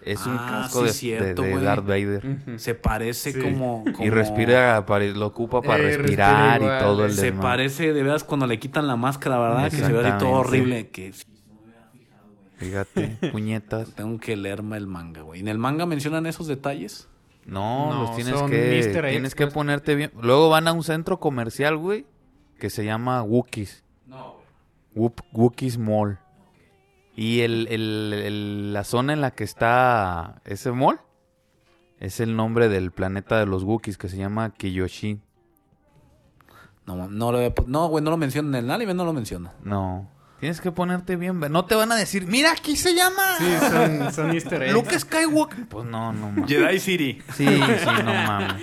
es un Ah, casco sí, de, cierto, de-. Darth Vader. Se parece Sí. como, Y respira, lo ocupa para Eh, respirar respira y todo el Se desmadre. parece de veras cuando le quitan la máscara, ¿verdad? Que se ve así todo horrible. Que Fíjate, puñetas. tengo que leerme el manga, güey. ¿En el manga mencionan esos detalles? No, No, los tienes que tienes X, que pues. ponerte bien. Luego van a un centro comercial, güey, que se llama Wookiees. No, güey. Wook- Wookiees Mall. Y el, el- el- la zona en la que está ese mall es el nombre del planeta de los Wookiees que se llama Kiyoshi. No, no, lo, no, güey, no lo mencionan. En el anime no lo menciona. No. Tienes que ponerte bien. No te van a decir, mira, aquí se llama Sí, son, son easter eggs. Luke Skywalker. Pues no, no mames. Jedi City. Sí, sí, no mames.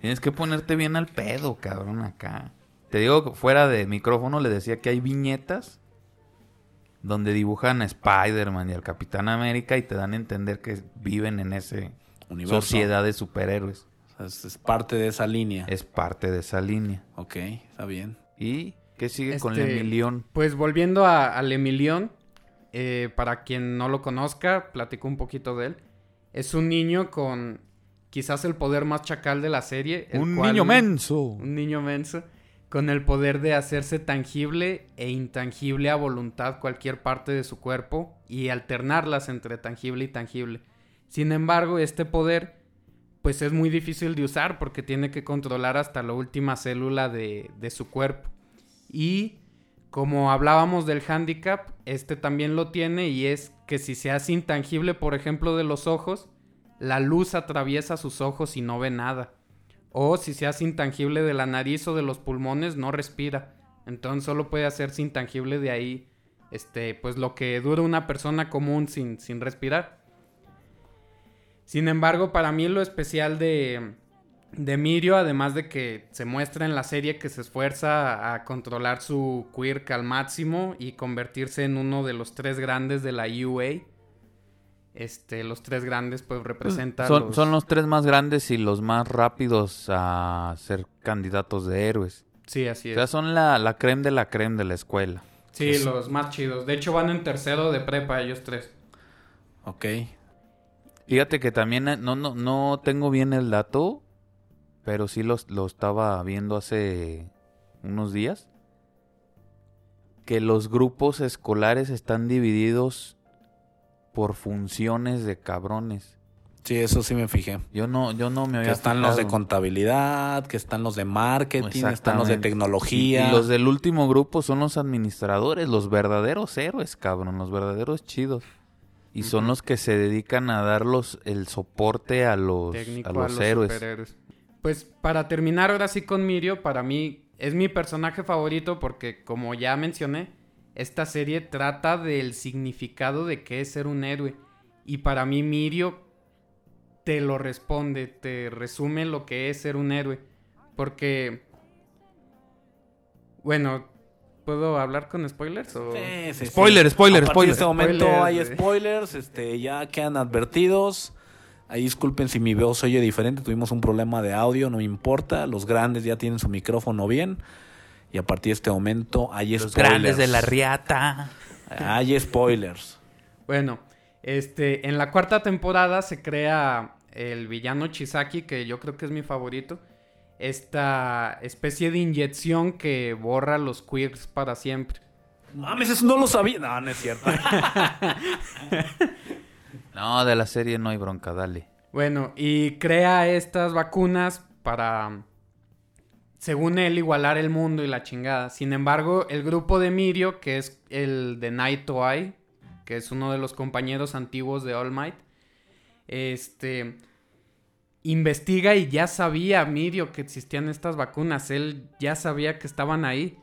Tienes que ponerte bien al pedo, cabrón, acá. Te digo, que fuera de micrófono le decía que hay viñetas donde dibujan a Spider-Man y al Capitán América y te dan a entender que viven en ese Universo. sociedad de superhéroes. Es, es parte de esa línea. Es parte de esa línea. Ok, está bien. ¿Y qué sigue con el Este, Emilión? Pues volviendo a- al Emilión, eh, para quien no lo conozca, platico un poquito de él. Es un niño con quizás el poder más chacal de la serie. el Un cual- niño menso. Un niño menso. Con el poder de hacerse tangible e intangible a voluntad cualquier parte de su cuerpo y alternarlas entre tangible y tangible. Sin embargo, este poder pues es muy difícil de usar porque tiene que controlar hasta la última célula de, su cuerpo. Y como hablábamos del handicap, este también lo tiene y es que si se hace intangible, por ejemplo, de los ojos, la luz atraviesa sus ojos y no ve nada. O si se hace intangible de la nariz o de los pulmones, no respira. Entonces solo puede hacerse intangible de ahí, este, pues lo que dura una persona común sin, sin respirar. Sin embargo, para mí lo especial de, de Mirio, además de que se muestra en la serie que se esfuerza a controlar su quirk al máximo y convertirse en uno de los tres grandes de la UA. Este, los tres grandes pues representan Son, son los tres más grandes y los más rápidos a ser candidatos de héroes. Sí, así O es. sea, son la, la creme de la creme de la escuela. Sí, los más chidos. De hecho, van en tercero de prepa ellos tres. Ok. Fíjate que también eh, no, no, no tengo bien el dato, pero sí los, lo estaba viendo hace unos días. Que los grupos escolares están divididos por funciones de cabrones. Sí, eso sí me fijé. Yo no, yo no me Que había están los de contabilidad, que están los de marketing, están los de tecnología. Y los del último grupo son los administradores, los verdaderos héroes, cabrón, los verdaderos chidos. Y son los que se dedican a darlos el soporte a los, técnico a los, a los héroes. superhéroes. Pues para terminar ahora sí con Mirio, para mí es mi personaje favorito porque como ya mencioné, esta serie trata del significado de qué es ser un héroe. Y para mí Mirio te lo responde, te resume lo que es ser un héroe. Porque, bueno, ¿puedo hablar con spoilers? O... Sí, sí, sí. Spoiler, spoiler, A spoiler. de este momento Spoilers, hay spoilers, este, ya quedan advertidos. Ahí disculpen si mi voz se oye diferente, tuvimos un problema de audio, no importa. Los grandes ya tienen su micrófono bien. Y a partir de este momento hay Los spoilers. grandes de la riata. Hay spoilers. Bueno, este, en la cuarta temporada se crea el villano Chisaki, que yo creo que es mi favorito. Esta especie de inyección que borra los queers para siempre. Mames, eso no lo sabía. No, no es cierto. No, de la serie no hay bronca, dale. Bueno, y crea estas vacunas para, según él, igualar el mundo y la chingada. Sin embargo, el grupo de Mirio, que es el de Night Eye, que es uno de los compañeros antiguos de All Might, este investiga y ya sabía Mirio que existían estas vacunas. Él ya sabía que estaban ahí.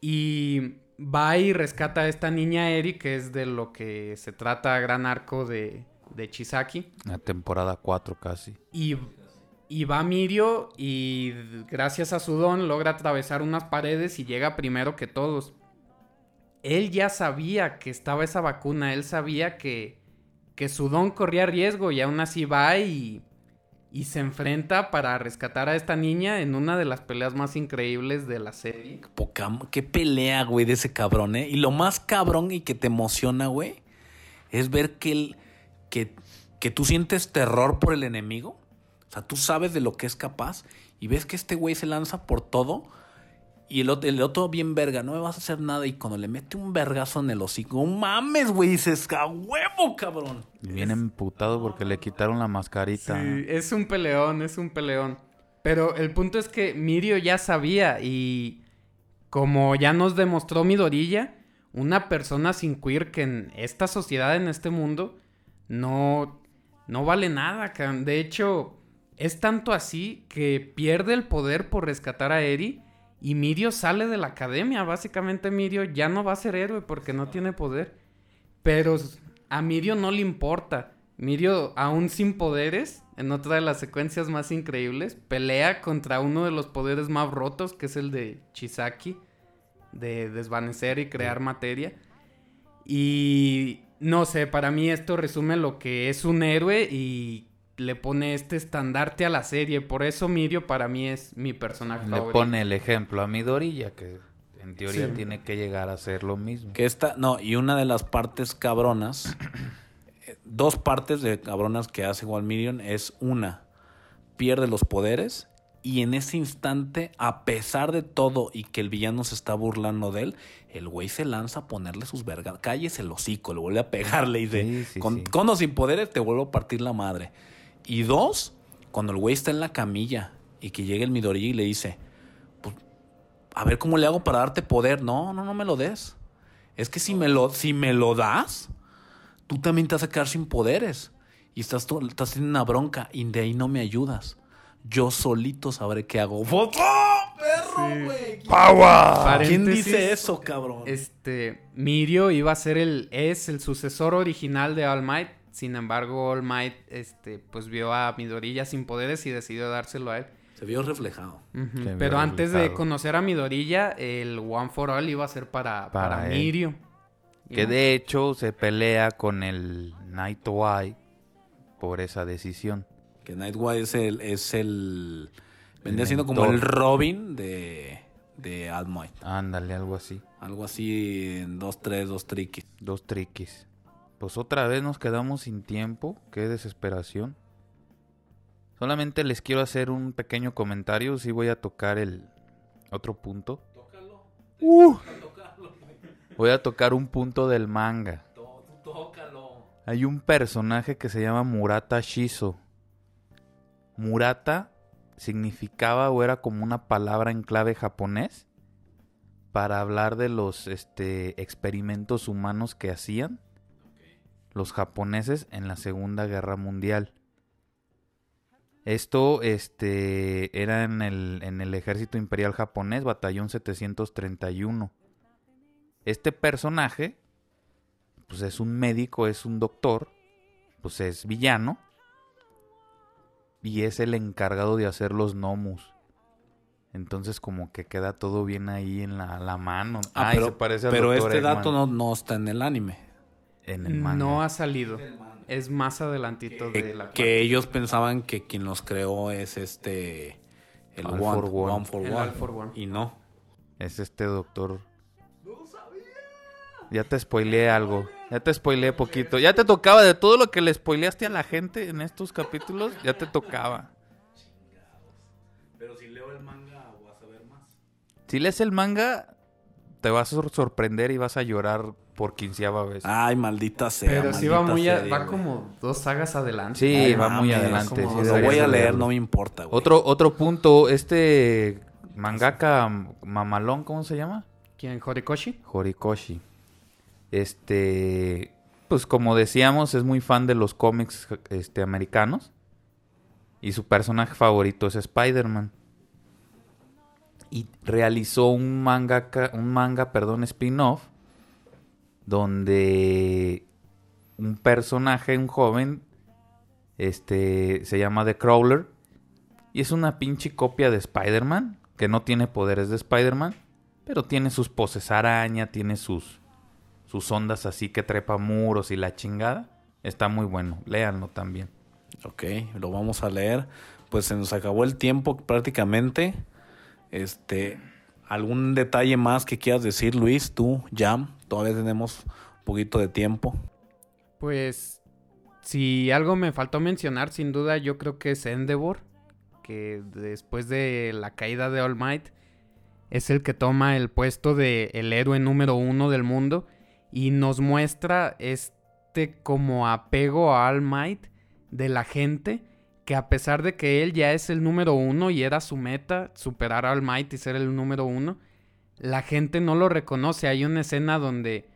Y va y rescata a esta niña Eri, que es de lo que se trata gran arco de, de Chisaki. La temporada 4 casi. Y, y va Mirio y gracias a su don logra atravesar unas paredes y llega primero que todos. Él ya sabía que estaba esa vacuna, él sabía que, que su don corría riesgo y aún así va y, y se enfrenta para rescatar a esta niña en una de las peleas más increíbles de la serie. Qué pelea, güey, de ese cabrón, ¿eh? Y lo más cabrón y que te emociona, güey, es ver que, el, que, que tú sientes terror por el enemigo. O sea, tú sabes de lo que es capaz y ves que este güey se lanza por todo y el, ot- el otro bien verga, no me vas a hacer nada y cuando le mete un vergazo en el hocico, ¡no mames, güey! Dices, ¡a huevo, cabrón! Y Bien emputado porque le quitaron la mascarita. Sí, es un peleón, es un peleón. Pero el punto es que Mirio ya sabía y como ya nos demostró Midorilla, una persona sin queer que en esta sociedad, en este mundo, no, no vale nada. cabrón. De hecho, es tanto así que pierde el poder por rescatar a Eri y Mirio sale de la academia. Básicamente Mirio ya no va a ser héroe porque no tiene poder. Pero a Mirio no le importa. Mirio, aún sin poderes, en otra de las secuencias más increíbles, pelea contra uno de los poderes más rotos, que es el de Chisaki, de desvanecer y crear materia. Y no sé, para mí esto resume lo que es un héroe y le pone este estandarte a la serie. Por eso Mirio para mí es mi personaje Le favorito. pone el ejemplo a Midorilla, que en teoría Sí. tiene que llegar a ser lo mismo. Que esta, no, y una de las partes cabronas, eh, dos partes de cabronas que hace Walmirion es una, pierde los poderes y en ese instante, a pesar de todo y que el villano se está burlando de él, el güey se lanza a ponerle sus vergas, cállese el hocico, le vuelve a pegarle y dice, Sí, sí, con, sí. con o sin poderes te vuelvo a partir la madre. Y dos, cuando el güey está en la camilla y que llega el Midori y le dice, pues, a ver cómo le hago para darte poder. No, no, no me lo des. Es que si me lo, si me lo das, tú también te vas a quedar sin poderes. Y estás, estás teniendo una bronca y de ahí no me ayudas. Yo solito sabré qué hago. ¡Oh, perro, güey! ¡Power! ¿Quién dice eso, cabrón? Este, Mirio iba a ser el, es el sucesor original de All Might. Sin embargo, All Might, este, pues vio a Midorilla sin poderes y decidió dárselo a él. Se vio reflejado. Ujú. Se vio Pero antes de conocer a Midorilla, el One for All iba a ser para, Para. Mirio. Que de hecho se pelea con el Night Eye por esa decisión. Que Nightwise es el... Es el vendría El siendo como el Robin de, de All Might. Ándale, algo así. Algo así en dos, tres, dos triquis. Dos triquis. Pues otra vez nos quedamos sin tiempo. Qué desesperación. Solamente les quiero hacer un pequeño comentario. Sí voy a tocar el otro punto. Uh. Voy a tocar un punto del manga. Hay un personaje que se llama Murata Shizo. Murata significaba o era como una palabra en clave japonés para hablar de los este, experimentos humanos que hacían los japoneses en la Segunda Guerra Mundial. Esto este, era en el, en el ejército imperial japonés, batallón 731. Este personaje, pues es un médico, es un doctor, pues es villano. Y es el encargado de hacer los nomus. Entonces como que queda todo bien ahí en la, la mano. Ah, Ay, pero, se parece al pero este dato no, no está en el anime. En el manga. No ha salido. Es más adelantito de la Que ellos pensaban que quien los creó es este... El All One, for One. One for El One. All for One. Y no. Es este doctor. Ya te spoileé algo. Ya te spoileé poquito. Ya te tocaba de todo lo que le spoileaste a la gente en estos capítulos. Ya te tocaba. Pero si leo el manga vas a ver más. Si lees el manga, te vas a sor- sorprender y vas a llorar por quinceava vez. Ay, maldita sea. Pero sí va muy a- va como dos sagas adelante. Sí, Ay, va muy adelante. como- sí lo voy a leer, leerlo. no me importa, güey. Otro, otro punto, este mangaka mamalón, ¿cómo se llama? ¿Quién? ¿Horikoshi? Horikoshi. Este, pues como decíamos, es muy fan de los cómics este, americanos. Y su personaje favorito es Spider-Man. Y realizó un manga, un manga, perdón, spin-off, donde un personaje, un joven, este, se llama The Crawler. Y es una pinche copia de Spider-Man, que no tiene poderes de Spider-Man, pero tiene sus poses araña, tiene sus, sus ondas así que trepa muros y la chingada. Está muy bueno, léanlo también. Ok, lo vamos a leer. Pues se nos acabó el tiempo prácticamente. Este, ¿algún detalle más que quieras decir, Luis? Tú, Jam, todavía tenemos un poquito de tiempo. Pues, si algo me faltó mencionar, sin duda, yo creo que es Endeavor, que después de la caída de All Might, es el que toma el puesto de el héroe número uno del mundo y nos muestra este como apego a All Might de la gente que a pesar de que él ya es el número uno y era su meta superar a All Might y ser el número uno, la gente no lo reconoce. Hay una escena donde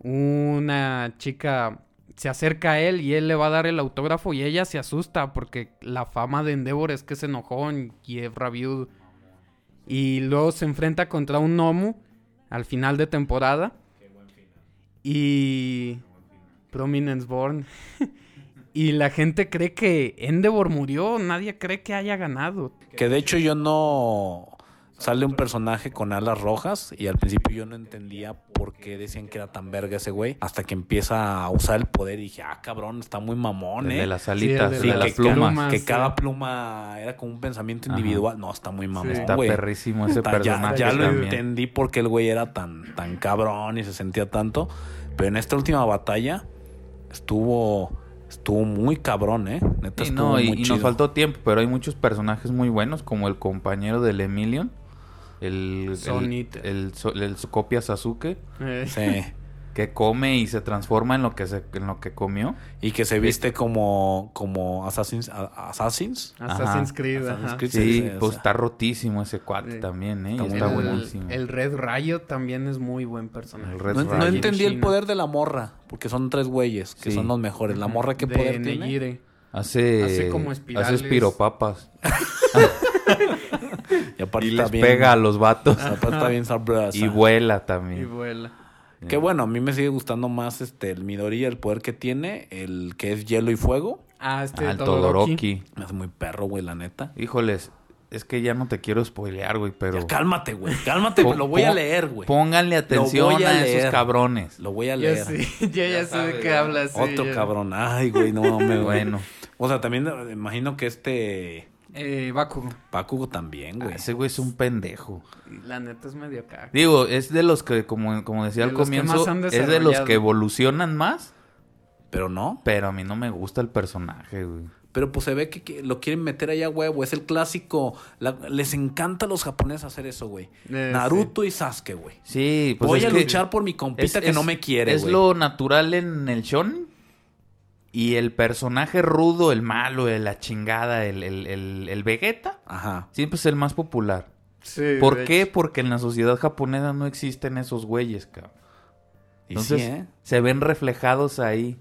una chica se acerca a él y él le va a dar el autógrafo y ella se asusta porque la fama de Endeavor es que es enojón y es rabiudo. Y luego se enfrenta contra un Nomu al final de temporada. Y... Prominence Born. y la gente cree que Endeavor murió, nadie cree que haya ganado. Que de hecho yo no... Sale un personaje con alas rojas y al principio yo no entendía por qué decían que era tan verga ese güey. Hasta que empieza a usar el poder y dije, ah, cabrón, está muy mamón, El ¿eh? de las alitas, el el de de las las plumas. plumas. que sí. cada pluma era como un pensamiento Ajá. individual. No, está muy mamón, Está güey. perrísimo ese Está- ya, personaje ya lo también. entendí porque el güey era tan, tan cabrón y se sentía tanto. Pero en esta última batalla estuvo estuvo muy cabrón, ¿eh? Neta Sí, estuvo no, y, muy y chido. nos faltó tiempo, pero hay muchos personajes muy buenos, como el compañero del Emilion, el, el, Sonita. el, el copia Sasuke, Eh, Sí. que come y se transforma en lo que se, en lo que comió. Y que se viste como, como Assassins. a- Assassins. Assassin's Ajá. Creed, Assassin's ajá. Creed. Sí, Sí, sí, o pues sea. está rotísimo ese cuate Sí. también, ¿eh? Está Está, bueno. buenísimo. El Red Rayo también es muy buen personaje. El Red No, Rayo. no Rayo. entendí el poder de la morra, porque son tres güeyes que Sí. son los mejores. ¿La morra qué De poder tiene? Negire. Hace, Hace como hace espirales. espiropapas. Y aparte Y les bien- pega a los vatos. aparte está bien sabrosa. y vuela Y también. Que bueno, a mí me sigue gustando más este el Midoriya, el poder que tiene, el que es hielo y fuego. Ah, este Al Todoroki. Todoroki. Me hace muy perro, güey, la neta. Híjoles, es que ya no te quiero spoilear, güey, pero... Ya, cálmate, güey. Cálmate, lo voy a leer, güey. Pónganle atención a a, esos cabrones. Lo voy a leer. sí, ya, ya, sé sabe, de qué hablas. Otro ya. cabrón. Ay, güey, no me Bueno, O sea, también eh, imagino que este Eh, Bakugo. Bakugo también, güey. ese güey es un pendejo. La neta es medio caca. Digo, es de los que, como, como decía De al comienzo, es de los que evolucionan más, Pero no. pero a mí no me gusta el personaje, güey. Pero pues se ve que, que lo quieren meter allá, huevo. Es el clásico. La- les encanta a los japoneses hacer eso, güey. Eh, Naruto y Sasuke, güey. Sí, pues Voy es a que luchar por mi compita que no me quiere, Es güey. lo natural en el shonen. Y el personaje rudo, el malo, el- la chingada, el, el, el, el Vegeta, Ajá. siempre es el más popular. Sí, ¿Por qué? hecho. Porque en la sociedad japonesa no existen esos güeyes, cabrón. Y Entonces, sí, ¿eh? se ven reflejados ahí.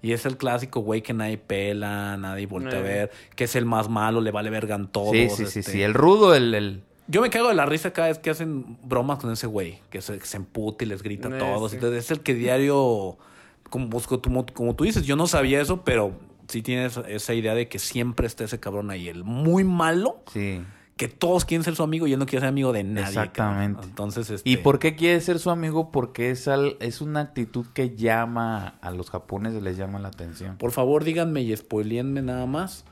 Y es el clásico, güey, que nadie pela, nadie voltea a Eh. ver. Que es el más malo, le vale vergan todos. sí, sí, sí, este. sí. El rudo, el, el- Yo me cago de la risa cada vez que hacen bromas con ese güey. Que se, que se emputa y les grita a Eh, todos. sí. Entonces es el que diario... Como, pues, como, como tú dices, yo no sabía eso, pero sí tienes esa idea de que siempre está ese cabrón ahí. El muy malo, Sí. que todos quieren ser su amigo y él no quiere ser amigo de nadie. Exactamente. cabrón. Entonces, este... ¿Y por qué quiere ser su amigo? Porque es, al- es una actitud que llama a los japoneses, les llama la atención. Por favor, díganme y spoileenme nada más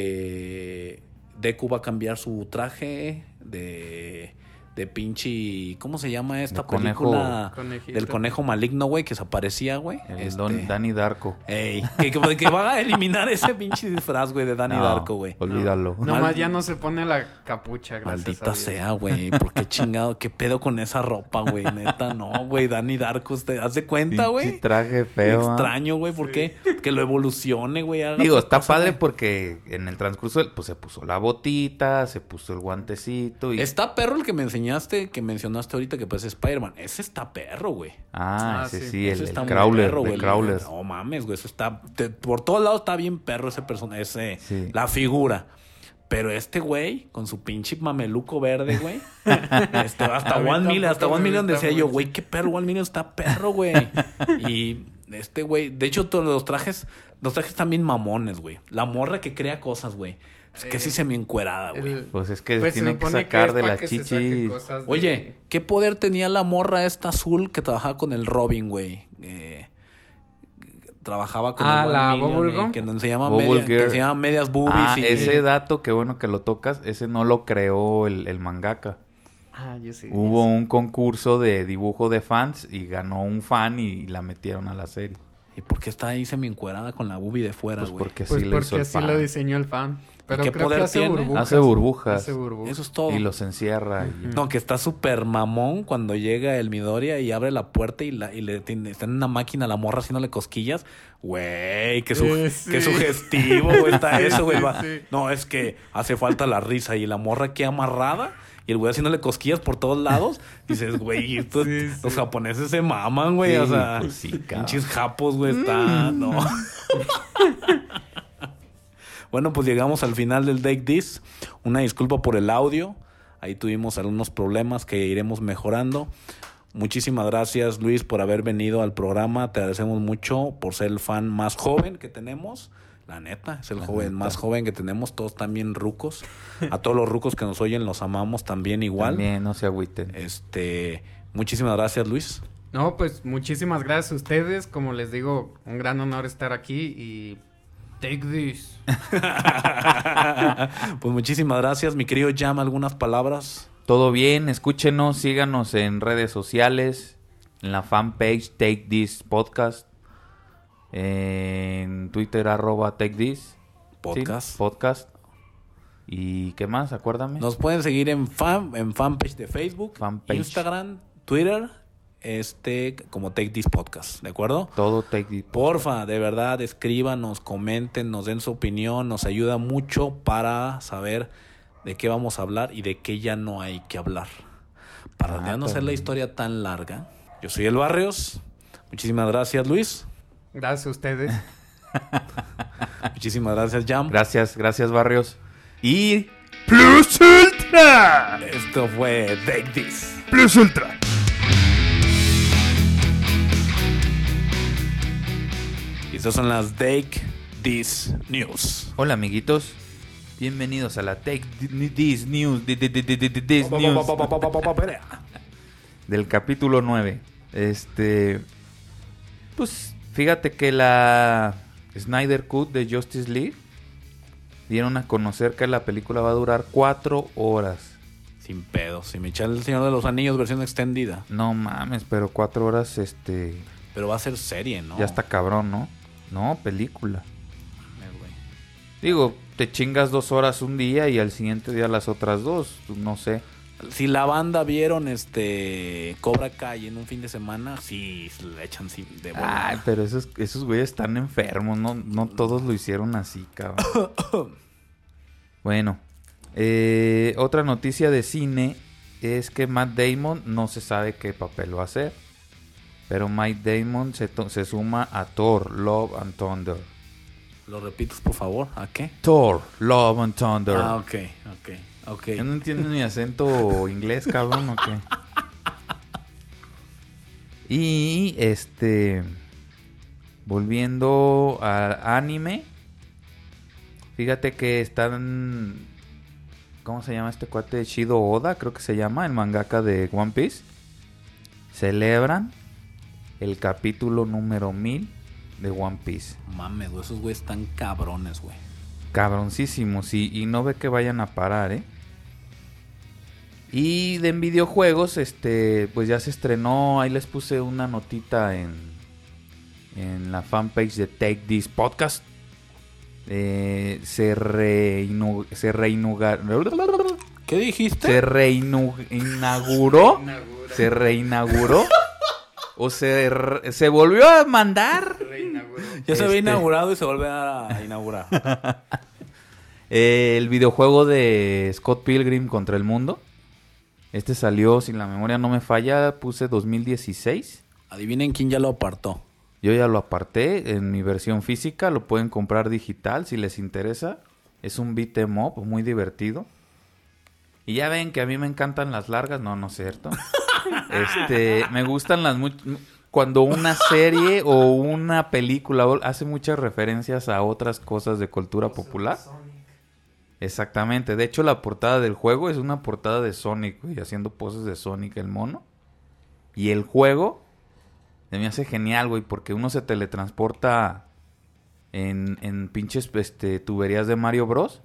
que Deku va a cambiar su traje de, de pinche... ¿Cómo se llama esta De conejo- película? Conejito. Del conejo maligno, güey, que se aparecía, güey. El Este, Don, Danny Darko. Ey, que, que, que va a eliminar ese pinche disfraz, güey, de Danny No, Darko, güey. Olvídalo. Nomás Mal- ya no se pone la capucha, gracias a Maldita Dios. sea, güey. ¿Por qué chingado? ¿Qué pedo con esa ropa, güey? Neta, no, güey. Danny Darko, ¿te haz de cuenta, güey? traje feo. ¿ah? Extraño, güey. ¿Por qué? Que lo evolucione, güey. Digo, está cosa, padre porque en el transcurso pues se puso la botita, se puso el guantecito y... Está perro el que me enseñaste, que mencionaste ahorita, que pues es Spider-Man. Ese está perro, güey. Ah, Ah, ese sí. sí, Ese el, está el Crawler, perro, de güey. Crawler. No mames, güey. Eso está... te- por todos lados está bien perro ese personaje, ese... Sí. La figura. Pero este güey, con su pinche mameluco verde, güey. este, hasta One Million, hasta One Million decía yo, güey, qué perro, One Million está perro, güey. y este güey, de hecho, todos los trajes, los trajes están bien mamones, güey. La morra que crea cosas, güey. Es que Eh, sí se me encuerada, güey. Pues es que pues se tiene que sacar de las chichis. de- Oye, ¿qué poder tenía la morra esta azul que trabajaba con el Robin, güey? Eh, trabajaba con Ah, el la Bubblegum. eh, que se llama Bubble media- que Girl. se llama medias boobies Ah, y ese dato, qué bueno que lo tocas, ese no lo creó el, el mangaka. Ah, yo sí. Hubo un concurso de dibujo de fans y ganó un fan y la metieron a la serie. ¿Y por qué está ahí semi encuerada con la boobie de fuera, Pues güey? porque Pues hizo porque así fan. lo diseñó el fan. Pero qué creo poder que hace tiene? burbujas. Hace burbujas. Hace burbujas. Eso es todo. Y los encierra. y- No, que está súper mamón cuando llega el Midoriya y abre la puerta y, la, y le tiene, está en una máquina la morra haciéndole cosquillas. Güey, qué, su, Eh, sí. qué sugestivo, está eso, güey. sí, va. sí. No, es que hace falta la risa y la morra aquí amarrada y el güey haciéndole cosquillas por todos lados. Dices, güey, estos- Sí, los japoneses se maman, güey. Sí, o sea, pues pinches japos, güey, está... No. Bueno, pues llegamos al final del Take This. Una disculpa por el audio. Ahí tuvimos algunos problemas que iremos mejorando. Muchísimas gracias, Luis, por haber venido al programa. Te agradecemos mucho por ser el fan más joven que tenemos. La neta, es el La joven neta. más joven que tenemos. Todos también rucos. A todos los rucos que nos oyen los amamos también igual. También, no se agüiten. Este, Muchísimas gracias, Luis. No, pues muchísimas gracias a ustedes. Como les digo, un gran honor estar aquí y take this. pues muchísimas gracias, mi querido Jam, algunas palabras. Todo bien, escúchenos, síganos en redes sociales, en la fanpage Take This Podcast, en Twitter arroba Take This Podcast. Sí, podcast. ¿Y qué más? Acuérdame. Nos pueden seguir en fan, en fanpage de Facebook, Fanpage. Instagram, Twitter, este, como Take This Podcast, ¿de acuerdo? Todo Take This. Porfa, de verdad, escríbanos, comenten, nos den su opinión, nos ayuda mucho para saber de qué vamos a hablar y de qué ya no hay que hablar. Para Ah, no hacer la historia tan larga. Yo soy El Barrios. Muchísimas gracias, Luis. Gracias a ustedes. Muchísimas gracias, Jam. Gracias, gracias Barrios. Y Plus Ultra. Esto fue Take This. Plus Ultra. Y estas son las Take This News. Hola amiguitos. Bienvenidos a la Take This News. This del capítulo 9. Este. Pues fíjate que la Snyder Cut de Justice League dieron a conocer que la película va a durar 4 horas. Sin pedo. Si me echa el Señor de los Anillos versión extendida. No mames, pero 4 horas, este. Pero va a ser serie, ¿no? Ya está cabrón, ¿no? No, película. Mames, güey. Digo, te chingas dos horas un día y al siguiente día las otras dos. No sé. Si la banda vieron este Cobra Kai en un fin de semana, sí se le echan sin de volada. Ay, pero esos, esos güeyes están enfermos, no, no todos lo hicieron así, cabrón. bueno, eh, otra noticia de cine es que Matt Damon no se sabe qué papel va a hacer. Pero Matt Damon se, se suma a Thor, Love and Thunder. ¿Lo repites, por favor? ¿A qué? Thor, Love and Thunder. Ah, ok, ok, ok. Yo no entiendo mi acento inglés, cabrón, o qué. Y este. Volviendo al anime. Fíjate que están. ¿Cómo se llama este cuate? Shido Oda, creo que se llama, el mangaka de One Piece. Celebran el capítulo número 1000 de One Piece. Mames, güey, esos güeyes están cabrones, güey. Cabroncísimos y, y no ve que vayan a parar, ¿eh? Y de en videojuegos, este, pues ya se estrenó, ahí les puse una notita en, en la fanpage de Take This Podcast. Eh, se reinu- se ¿Qué dijiste? se reinu- inauguró, se reinauguró o se, re- se volvió a mandar ya se había este- inaugurado y se vuelve a inaugurar. Eh, el videojuego de Scott Pilgrim contra el mundo. Este salió, si la memoria no me falla, puse 2016. Adivinen quién ya lo apartó. Yo ya lo aparté en mi versión física, lo pueden comprar digital si les interesa. Es un beat 'em up muy divertido. Y ya ven que a mí me encantan las largas, no, no es cierto. Este, me gustan las mu- cuando una serie o una película hace muchas referencias a otras cosas de cultura popular. Exactamente. De hecho, la portada del juego es una portada de Sonic, güey, haciendo poses de Sonic el mono. Y el juego se me hace genial, güey, porque uno se teletransporta en, en pinches este, tuberías de Mario Bros.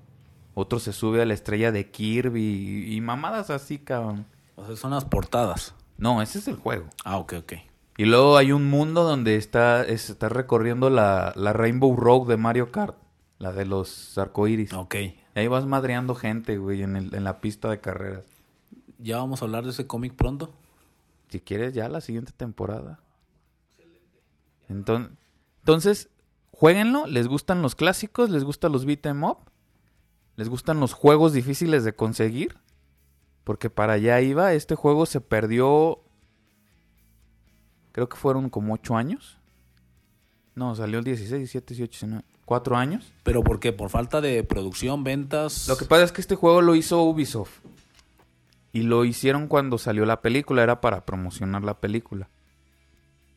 Otro se sube a la estrella de Kirby y, y mamadas así, cabrón. O sea, son las portadas. No, ese es el juego. Ah, ok, ok. Y luego hay un mundo donde está, es- está recorriendo la, la Rainbow Road de Mario Kart. La de los arcoíris. Ok. Y ahí vas madreando gente, güey, en, el- en la pista de carreras. ¿Ya vamos a hablar de ese cómic pronto? Si quieres, ya la siguiente temporada. Entonces, entonces, jueguenlo. ¿Les gustan los clásicos? ¿Les gustan los beat 'em up? ¿Les gustan los juegos difíciles de conseguir? Porque para allá iba. Este juego se perdió. Creo que fueron como 8 años. No, salió el 16, 17, 18, 19. 4 años. ¿Pero por qué? ¿Por falta de producción, ventas? Lo que pasa es que este juego lo hizo Ubisoft. Y lo hicieron cuando salió la película, era para promocionar la película.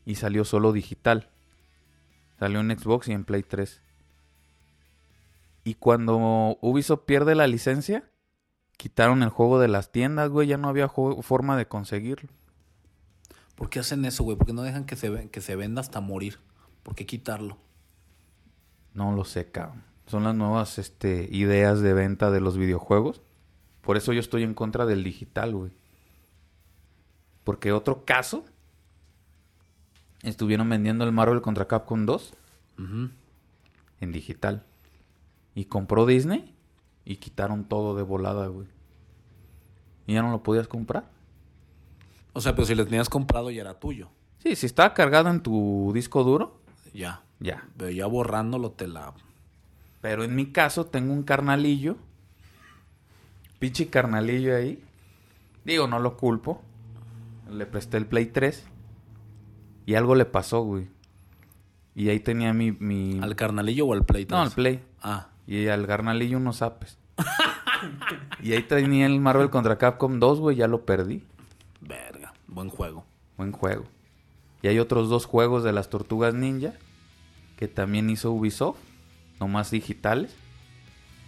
Y salió solo digital. Salió en Xbox y en Play 3. Y cuando Ubisoft pierde la licencia, quitaron el juego de las tiendas, güey, ya no había forma de conseguirlo. ¿Por qué hacen eso, güey? ¿Por qué no dejan que se, que se venda hasta morir? ¿Por qué quitarlo? No lo sé, cabrón. Son las nuevas este, ideas de venta de los videojuegos. Por eso yo estoy en contra del digital, güey. Porque otro caso. Estuvieron vendiendo el Marvel contra Capcom 2 Ujú. en digital. Y compró Disney y quitaron todo de volada, güey. Y ya no lo podías comprar. O sea, pero si lo tenías comprado ya era tuyo. Sí, si estaba cargado en tu disco duro, Ya. ya. Pero ya borrándolo te la... Pero en mi caso tengo un carnalillo. Pinche carnalillo ahí. Digo, no lo culpo. Le presté el Play 3. Y algo le pasó, güey. Y ahí tenía mi... mi... ¿Al carnalillo o al Play No, al 3? Play. Ah. Y al carnalillo unos apes. y ahí tenía el Marvel contra Capcom 2, güey. Ya lo perdí. Verga. Buen juego. Buen juego. Y hay otros dos juegos de las Tortugas Ninja que también hizo Ubisoft, nomás digitales.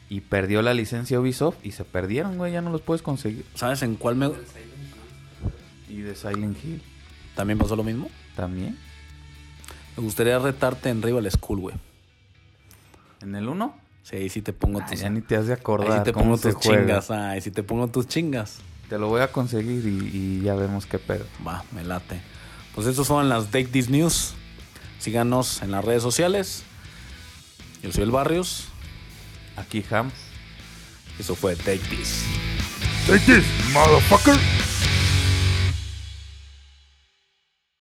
Y perdió la licencia Ubisoft y se perdieron, güey, ya no los puedes conseguir. ¿Sabes en cuál me... Y de Silent Hill también pasó lo mismo? también. Me gustaría retarte en Rival School, güey. En el 1, Sí, ahí sí te pongo tus... ya ni te has de ahí acordar sí te pongo tus juega. chingas. Ahí sí te pongo tus chingas. Te lo voy a conseguir y, y ya vemos qué pedo. Va, me late. Pues estos fueron las Take This News. Síganos en las redes sociales. Yo soy el Barrios. Aquí Ham. Eso fue Take This. Take this, motherfucker.